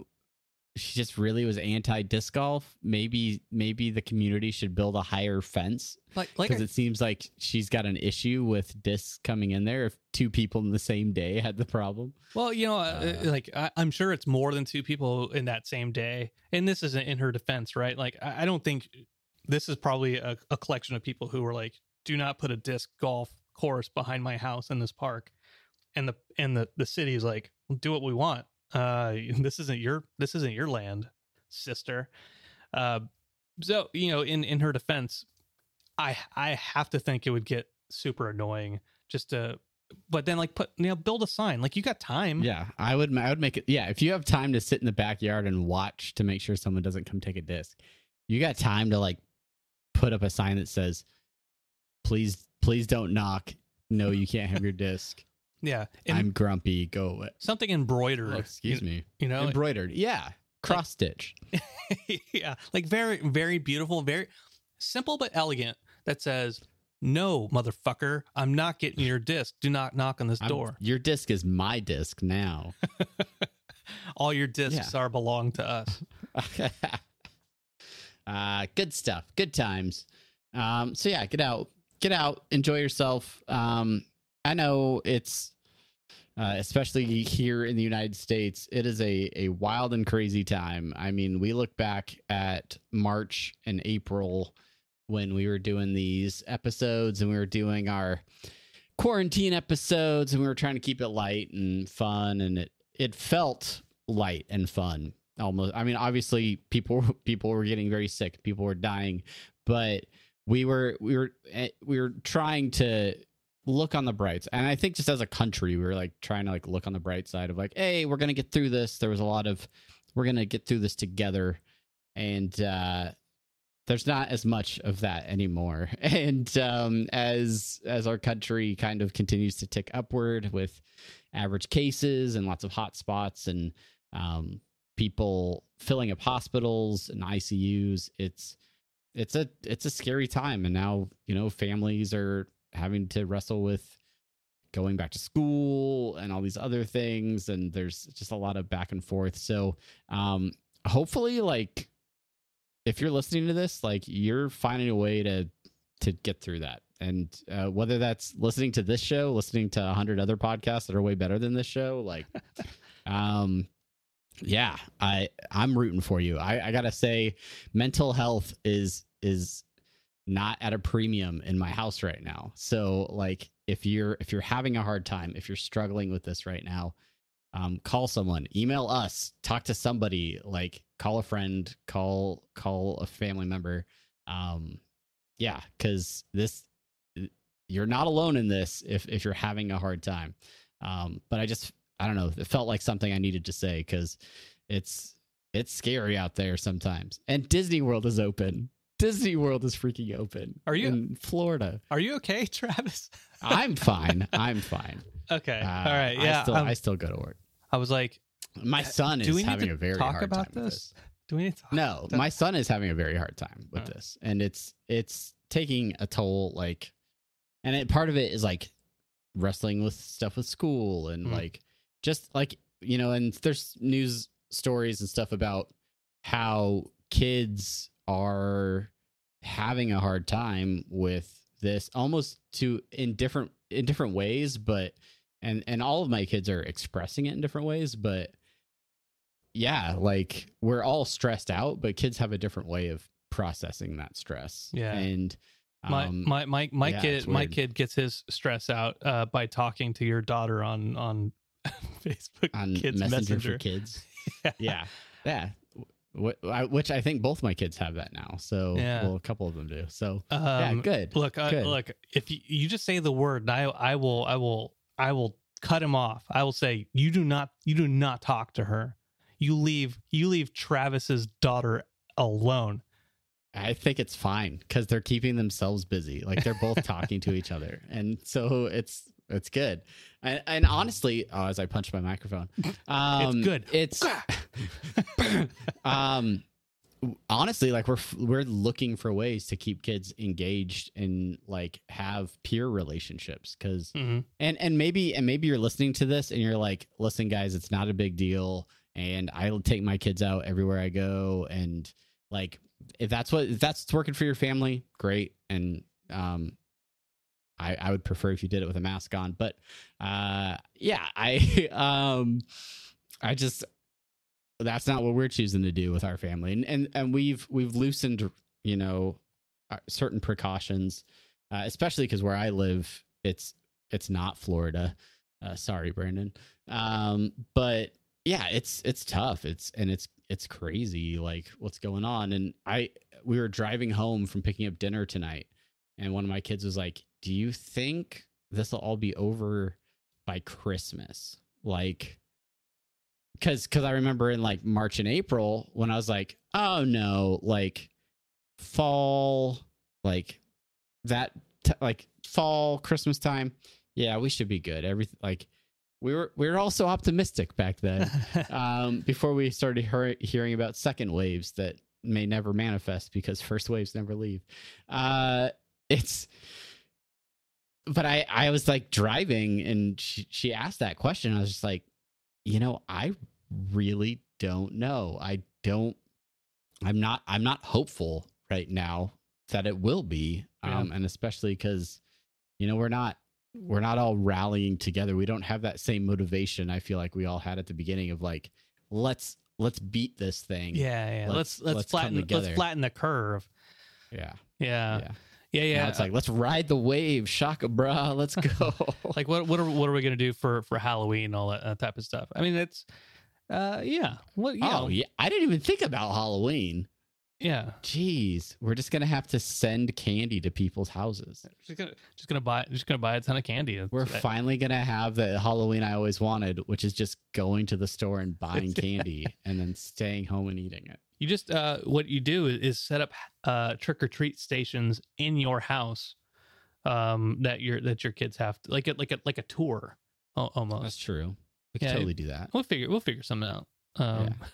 she just really was anti disc golf. Maybe maybe the community should build a higher fence like like because it seems like she's got an issue with discs coming in there. If two people in the same day had the problem, Well, you know, uh, Uh, like I, I'm sure it's more than two people in that same day, and this isn't in her defense, right? Like I, I don't think this is probably a, a collection of people who were like, "Do not put a disc golf course behind my house in this park," and the and the the city is like, well, "Do what we want. Uh, [LAUGHS] this isn't your this isn't your land, sister." Uh, so you know, in in her defense, I I have to think it would get super annoying just to. But then, like, put you know, build a sign. Like, you got time. yeah, I would I would make it. Yeah, if you have time to sit in the backyard and watch to make sure someone doesn't come take a disc, you got time to like put up a sign that says, "Please, please don't knock. No, you can't have your [LAUGHS] disc. Yeah, and I'm grumpy. Go away." something embroidered. Oh, excuse you, me. You know, Embroidered. Yeah. Cross stitch. [LAUGHS] yeah, like very, very beautiful, very simple but elegant. That says, "No, motherfucker, I'm not getting your disc. Do not knock on this I'm- door. Your disc is my disc now. [LAUGHS] All your discs Yeah. are belong to us." [LAUGHS] uh, good stuff. Good times. Um, so yeah, get out, get out, enjoy yourself. Um, I know it's, uh, especially here in the United States, it is a, a wild and crazy time. I mean, we look back at March and April when we were doing these episodes and we were doing our quarantine episodes and we were trying to keep it light and fun and it, it felt light and fun almost i mean obviously people people were getting very sick people were dying but we were we were eh, we were trying to look on the brights and i think just as a country we were like trying to like look on the bright side of like hey we're gonna get through this there was a lot of we're gonna get through this together and uh there's not as much of that anymore [LAUGHS] and um as as our country kind of continues to tick upward with average cases and lots of hot spots and um people filling up hospitals and ICUs. It's it's a it's a scary time, and now you know families are having to wrestle with going back to school and all these other things, and there's just a lot of back and forth. So, um, hopefully, like if you're listening to this, like you're finding a way to to get through that. And uh, whether that's listening to this show, listening to a hundred other podcasts that are way better than this show, like, [LAUGHS] um, yeah, I I'm rooting for you. I, I gotta say, mental health is is not at a premium in my house right now. So like, if you're if you're having a hard time, if you're struggling with this right now, um, call someone, email us, talk to somebody, like call a friend, call call a family member. Um, yeah, because this you're not alone in this if if you're having a hard time. Um, but I just I don't know, it felt like something I needed to say because it's it's scary out there sometimes. And Disney World is open. Disney World is freaking open. Are you- in Florida? Are you okay, [LAUGHS] Travis? I'm fine. I'm fine. okay, Uh, all right, yeah. I still, um, I still go to work. I was like, My son is having a very hard time with this? do we need to talk No, my son is having a very hard time with Oh. this, and it's it's taking a toll. Like, and it, part of it is like wrestling with stuff with school and Mm. like just like you know, and there's news stories and stuff about how kids are having a hard time with this almost to in different in different ways but and and all of my kids are expressing it in different ways but yeah like we're all stressed out but kids have a different way of processing that stress Yeah. and my um, my my my yeah, kid my kid gets his stress out uh, by talking to your daughter on on [LAUGHS] Facebook on Kids Messenger, Messenger. for kids. [LAUGHS] yeah, yeah. I- Which I think both my kids have that now. So, Yeah. well, a couple of them do. So, yeah, Um, good. Look, uh, Good. look. If you, you just say the word, and I, I will, I will, I will cut him off. I will say, you do not, you do not talk to her. You leave, you leave Travis's daughter alone. I think it's fine because they're keeping themselves busy. Like they're both [LAUGHS] talking to each other, and so it's it's good. And, and honestly, oh, as I punch my microphone, [LAUGHS] um, it's good. It's [CLEARS THROAT] [LAUGHS] um, honestly, like we're we're looking for ways to keep kids engaged and like have peer relationships because Mhm. and and maybe and maybe you're listening to this and you're like, listen, guys, it's not a big deal, and I'll take my kids out everywhere I go, and like if that's what if that's working for your family, great. And um, I I would prefer if you did it with a mask on, but uh, yeah, I [LAUGHS] um, I just that's not what we're choosing to do with our family, and and and we've we've loosened, you know, uh, certain precautions, uh, especially because where I live, it's it's not Florida. Uh, sorry, Brandon. Um, but yeah, it's it's tough. It's and it's it's crazy like what's going on. And I we were driving home from picking up dinner tonight, and one of my kids was like, "Do you think this will all be over by Christmas?" Like because because I remember in like March and April when I was like, oh no, like fall, like that, t- like fall Christmas time. Yeah, we should be good. Everything like we were we were also optimistic back then. [LAUGHS] um, before we started hear- hearing about second waves that may never manifest because first waves never leave. Uh, it's but I I was like driving and she she asked that question. I was just like, you know, I really don't know. I don't I'm not I'm not hopeful right now that it will be. Yeah. Um and especially cuz you know, we're not we're not all rallying together. We don't have that same motivation I feel like we all had at the beginning of like let's let's beat this thing. yeah, yeah. Let's Let's- let's, let's flatten let's flatten the curve. Yeah. Yeah, yeah. Yeah, yeah. Now it's like let's ride the wave, shaka bra, let's go. [LAUGHS] like what what are what are we gonna do for for Halloween all that, that type of stuff? I mean, it's uh yeah, what you oh know, yeah, I didn't even think about Halloween. yeah. Jeez, we're just gonna have to send candy to people's houses. Just gonna just gonna buy just gonna buy a ton of candy. It's- We're finally gonna have the Halloween I always wanted, which is just going to the store and buying [LAUGHS] candy and then staying home and eating it. You just uh, what you do is, is set up uh, trick or treat stations in your house um, that your that your kids have to, like a, like a like a tour al- almost. That's true. We can Yeah, totally do that. We'll figure we'll figure something out. Um, [LAUGHS]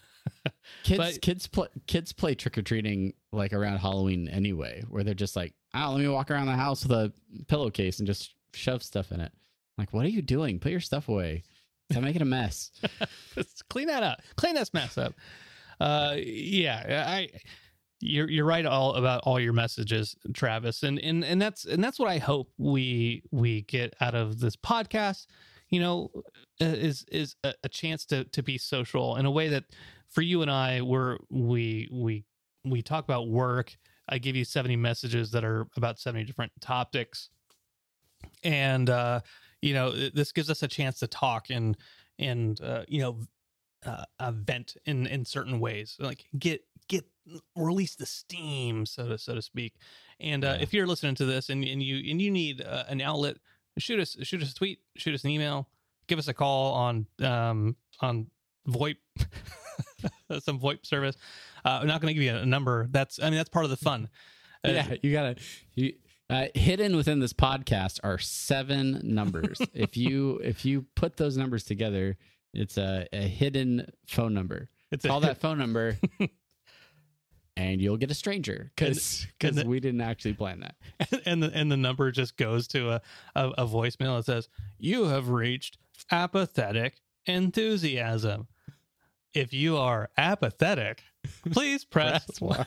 Kids, But- kids play kids play trick or treating like around Halloween anyway, where they're just like, "Oh, let me walk around the house with a pillowcase and just shove stuff in it." I'm like, what are you doing? Put your stuff away. Stop making a mess. [LAUGHS] Let's clean that up. Clean this mess up. Uh, yeah, I. You're you're right all about all your messages, Travis, and and and that's and that's what I hope we we get out of this podcast. You know, uh, is is a, a chance to to be social in a way that for you and I, we're we we we talk about work. I give you 70 messages that are about 70 different topics, and uh, you know this gives us a chance to talk and and uh, you know uh, a vent in in certain ways like get get release the steam so to so to speak and uh, Yeah. if you're listening to this and, and you and you need uh, an outlet shoot us shoot us a tweet shoot us an email give us a call on um on voip [LAUGHS] some voip service uh, i'm not going to give you a number that's i mean that's part of the fun Uh, [LAUGHS] yeah, you gotta. You, uh, hidden within this podcast are seven numbers. [LAUGHS] if you if you put those numbers together, it's a, a hidden phone number. it's a- Call that phone number, [LAUGHS] and you'll get a stranger because and the- we didn't actually plan that. [LAUGHS] and the and the number just goes to a, a, a voicemail that says you have reached apathetic enthusiasm if you are apathetic [LAUGHS] please press, Press one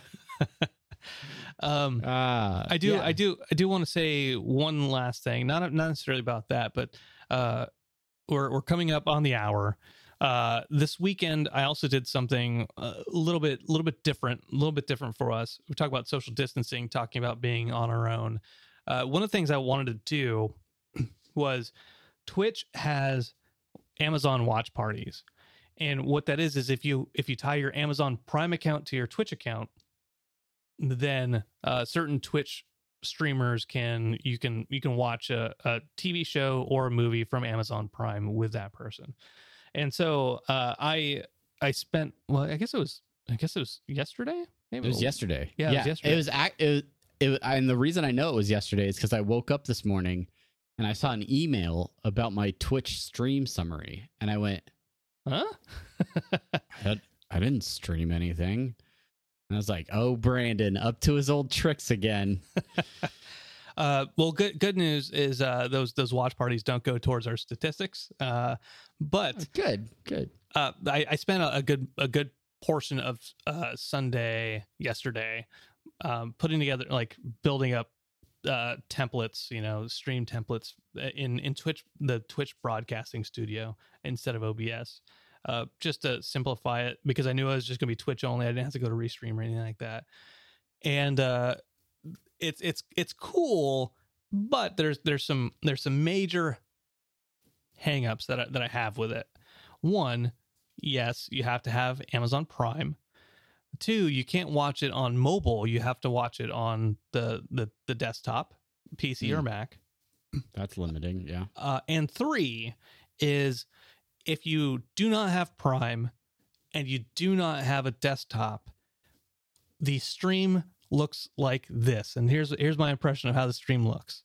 um Ah, i do yeah. i do i do want to say one last thing not not necessarily about that but uh we're we're coming up on the hour. Uh this weekend i also did something a little bit a little bit different a little bit different for us. We talk about social distancing talking about being on our own. Uh one of the things i wanted to do [CLEARS THROAT] was twitch has Amazon watch parties. And what that is is if you if you tie your Amazon Prime account to your Twitch account, then uh, certain Twitch streamers can you can you can watch a, a TV show or a movie from Amazon Prime with that person. And so uh, I I spent well I guess it was I guess it was yesterday maybe It was yesterday. Yeah, it was yesterday. It was it, was- it, and the reason I know it was yesterday is because I woke up this morning and I saw an email about my Twitch stream summary, and I went, huh [LAUGHS] I, I didn't stream anything. And I was like, oh, Brandon, up to his old tricks again. [LAUGHS] Uh, well, good good news is uh, those those watch parties don't go towards our statistics. Uh, but good, good. uh, I, I spent a, a good a good portion of uh, Sunday yesterday um, putting together like building up uh, templates, you know, stream templates in in Twitch the Twitch broadcasting studio instead of OBS. Uh, just to simplify it because I knew I was just going to be Twitch only. I didn't have to go to Restream or anything like that. And uh, it's it's it's cool, but there's there's some there's some major hangups that I, that I have with it. One, yes, you have to have Amazon Prime. Two, you can't watch it on mobile. You have to watch it on the the, the desktop, PC or Hmm. Mac. That's limiting. Yeah. Uh, and three is if you do not have Prime and you do not have a desktop, the stream looks like this. And here's here's my impression of how the stream looks.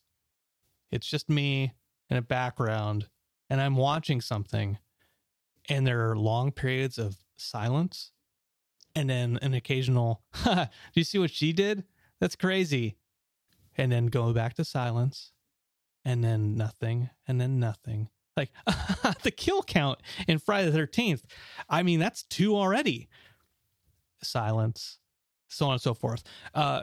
It's just me in a background, and I'm watching something, and there are long periods of silence, and then an occasional, "Do you see what she did? That's crazy," and then go back to silence, and then nothing, and then nothing. Like [LAUGHS] the kill count in Friday the Thirteenth. I mean, that's two already. Silence, so on and so forth. Uh,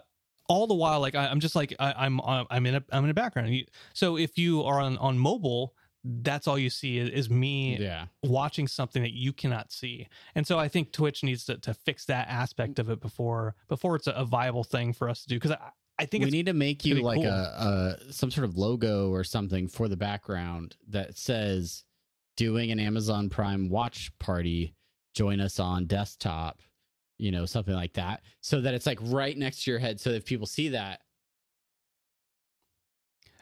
all the while, like I, I'm just like I, I'm uh, I'm in a I'm in a background. So if you are on on mobile, that's all you see is, is me Yeah. watching something that you cannot see. And so I think Twitch needs to, to fix that aspect of it before before it's a, a viable thing for us to do. Because I, I think we it's need to make you like cool. a, a some sort of logo or something for the background that says doing an Amazon Prime watch party, join us on desktop, you know, something like that. So that it's like right next to your head. So if people see that,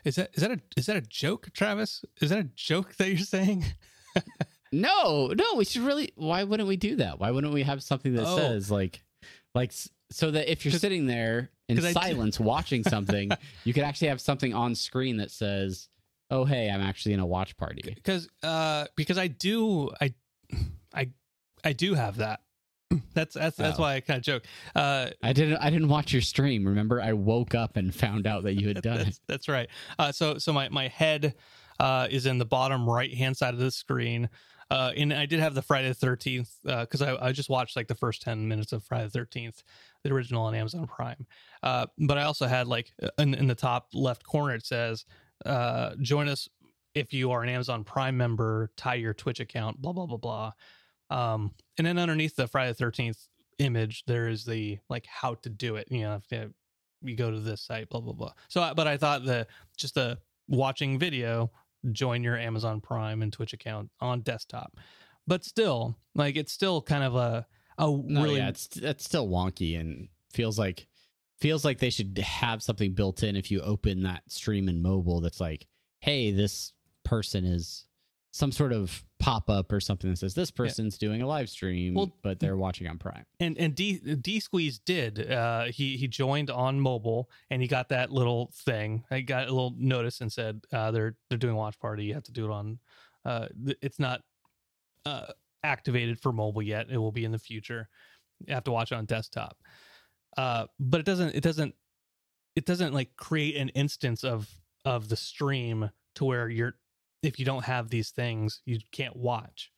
is that is that a is that a joke, Travis? Is that a joke that you're saying? [LAUGHS] no, no, we should really why wouldn't we do that? Why wouldn't we have something that Oh. says like like s- so that if you're sitting there in silence watching [LAUGHS] something, you could actually have something on screen that says, "Oh, hey, I'm actually in a watch party." because uh because I do I I I do have that. [CLEARS THROAT] That's that's that's Oh. why I kind of joke. Uh, I didn't. I didn't watch your stream. Remember, I woke up and found out that you had [LAUGHS] done that's, it. that's right. Uh, so so my my head uh, is in the bottom right hand side of the screen. Uh, and I did have the Friday the Thirteenth because I, I just watched like the first ten minutes of Friday the Thirteenth, the original on Amazon Prime. Uh, but I also had like in, in the top left corner it says, uh, "Join us if you are an Amazon Prime member. Tie your Twitch account." Blah blah blah blah. Um, and then underneath the Friday the Thirteenth image, there is the like how to do it. You know, if you, you go to this site, blah blah blah. So, but I thought the just the watching video, join your Amazon Prime and Twitch account on desktop. But still, like it's still kind of a a No, really yeah, it's that's still wonky and feels like feels like they should have something built in if you open that stream in mobile. That's like, hey, this person is some sort of pop up or something that says this person's doing a live stream, Well- but they're watching on Prime. and and D D Squeeze did. Uh, he he joined on mobile and he got that little thing. I got a little notice and said uh, they're they're doing watch party. You have to do it on. Uh, it's not uh, activated for mobile yet. It will be in the future. You have to watch it on desktop. Uh, but it doesn't. It doesn't. It doesn't like create an instance of of the stream to where you're if you don't have these things you can't watch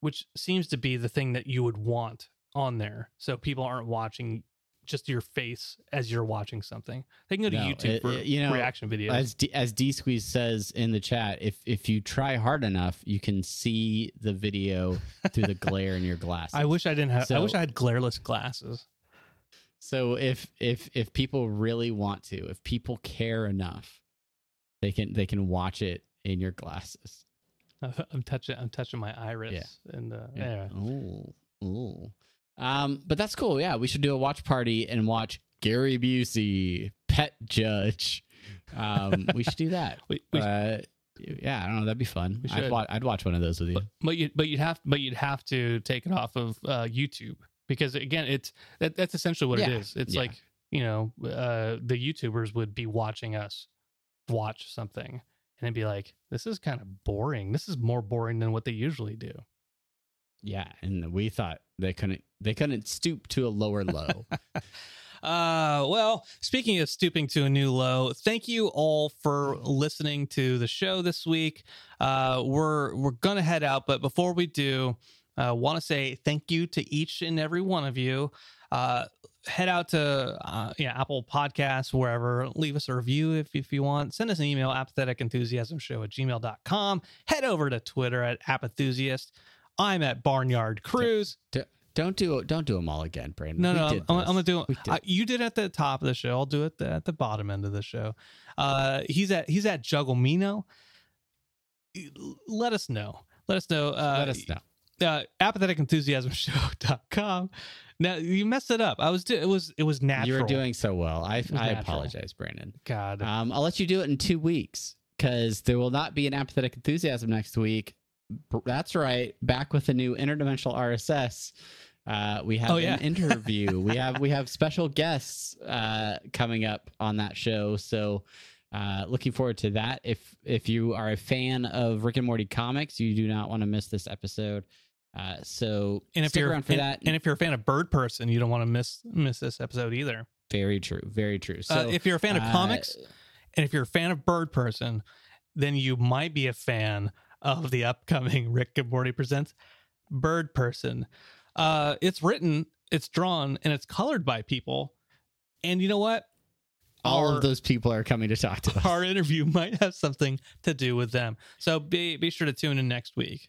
which seems to be the thing that you would want on there so people aren't watching just your face as you're watching something they can go to No, youtube it- for it- you know, reaction videos As D, as D Squeeze says in the chat, if if you try hard enough, you can see the video through the glare in your glasses. [LAUGHS] i wish i didn't have i wish i had glareless glasses So if if if people really want to, if people care enough, they can they can watch it in your glasses. [LAUGHS] I'm touching. I'm touching my iris, Yeah. and uh, yeah. Ooh, ooh. Um, but that's cool. Yeah, we should do a watch party and watch Gary Busey, Pet Judge. Um, [LAUGHS] we should do that. We- we- uh, yeah, I don't know. That'd be fun. I'd, should. wa- I'd watch one of those with you. But, but you but you'd have but you'd have to take it off of uh, YouTube because again, it's that, that's essentially what Yeah, it is. It's yeah. like you know, uh, the YouTubers would be watching us watch something and it'd be like, this is kind of boring. This is more boring than what they usually do. Yeah, and we thought they couldn't they couldn't stoop to a lower low. [LAUGHS] Uh, well, speaking of stooping to a new low, thank you all for listening to the show this week. Uh, we're we're gonna head out, but before we do, uh, want to say thank you to each and every one of you. Uh, head out to uh, yeah Apple Podcasts, wherever. Leave us a review if if you want. Send us an email, apatheticenthusiasmshow at gmail.com. Head over to Twitter at apathusiast. I'm at Barnyard Cruise. D- don't do don't do them all again, Brandon. No, We no, I'm, I'm, gonna do it. did. I, you did at the top of the show. I'll do it the, at the bottom end of the show. Uh, he's at he's at Jugglemino. Let us know. Let us know. Uh, Let us know. Uh, apatheticenthusiasmshow.com. Now you messed it up. I was do- it was it was natural. You were doing so well. I I natural. apologize, Brandon. God. Um, I'll let you do it in two weeks because there will not be an apathetic enthusiasm next week. That's right. Back with a new interdimensional RSS. Uh, we have Oh, yeah. an [LAUGHS] interview. we have we have special guests uh, coming up on that show. So uh, looking forward to that. If if you are a fan of Rick and Morty comics, you do not want to miss this episode. Uh, so and if stick you're around for and, that. and if you're a fan of Birdperson, you don't want to miss miss this episode either. very true. Very true. So uh, if you're a fan of uh, comics, and if you're a fan of Birdperson, then you might be a fan of the upcoming Rick and Morty presents Birdperson. Uh, it's written, it's drawn, and it's colored by people. And you know what? all Our- of those people are coming to talk to us. Our interview [LAUGHS] might have something to do with them. So be be sure to tune in next week.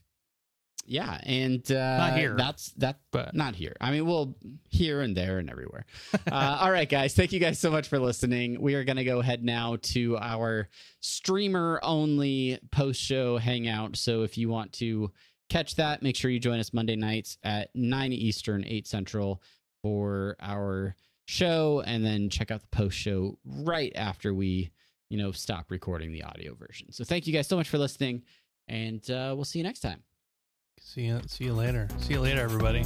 Yeah, and uh, Not here. That's that, But- not here. I mean, well, here and there and everywhere. uh, [LAUGHS] all right, guys. Thank you guys so much for listening. We are going to go ahead now to our streamer only post show hangout. So if you want to catch that, make sure you join us Monday nights at nine Eastern, eight Central for our show, and then check out the post show right after we, you know, stop recording the audio version. So thank you guys so much for listening, and uh, we'll see you next time. See you see you later. See you later, everybody.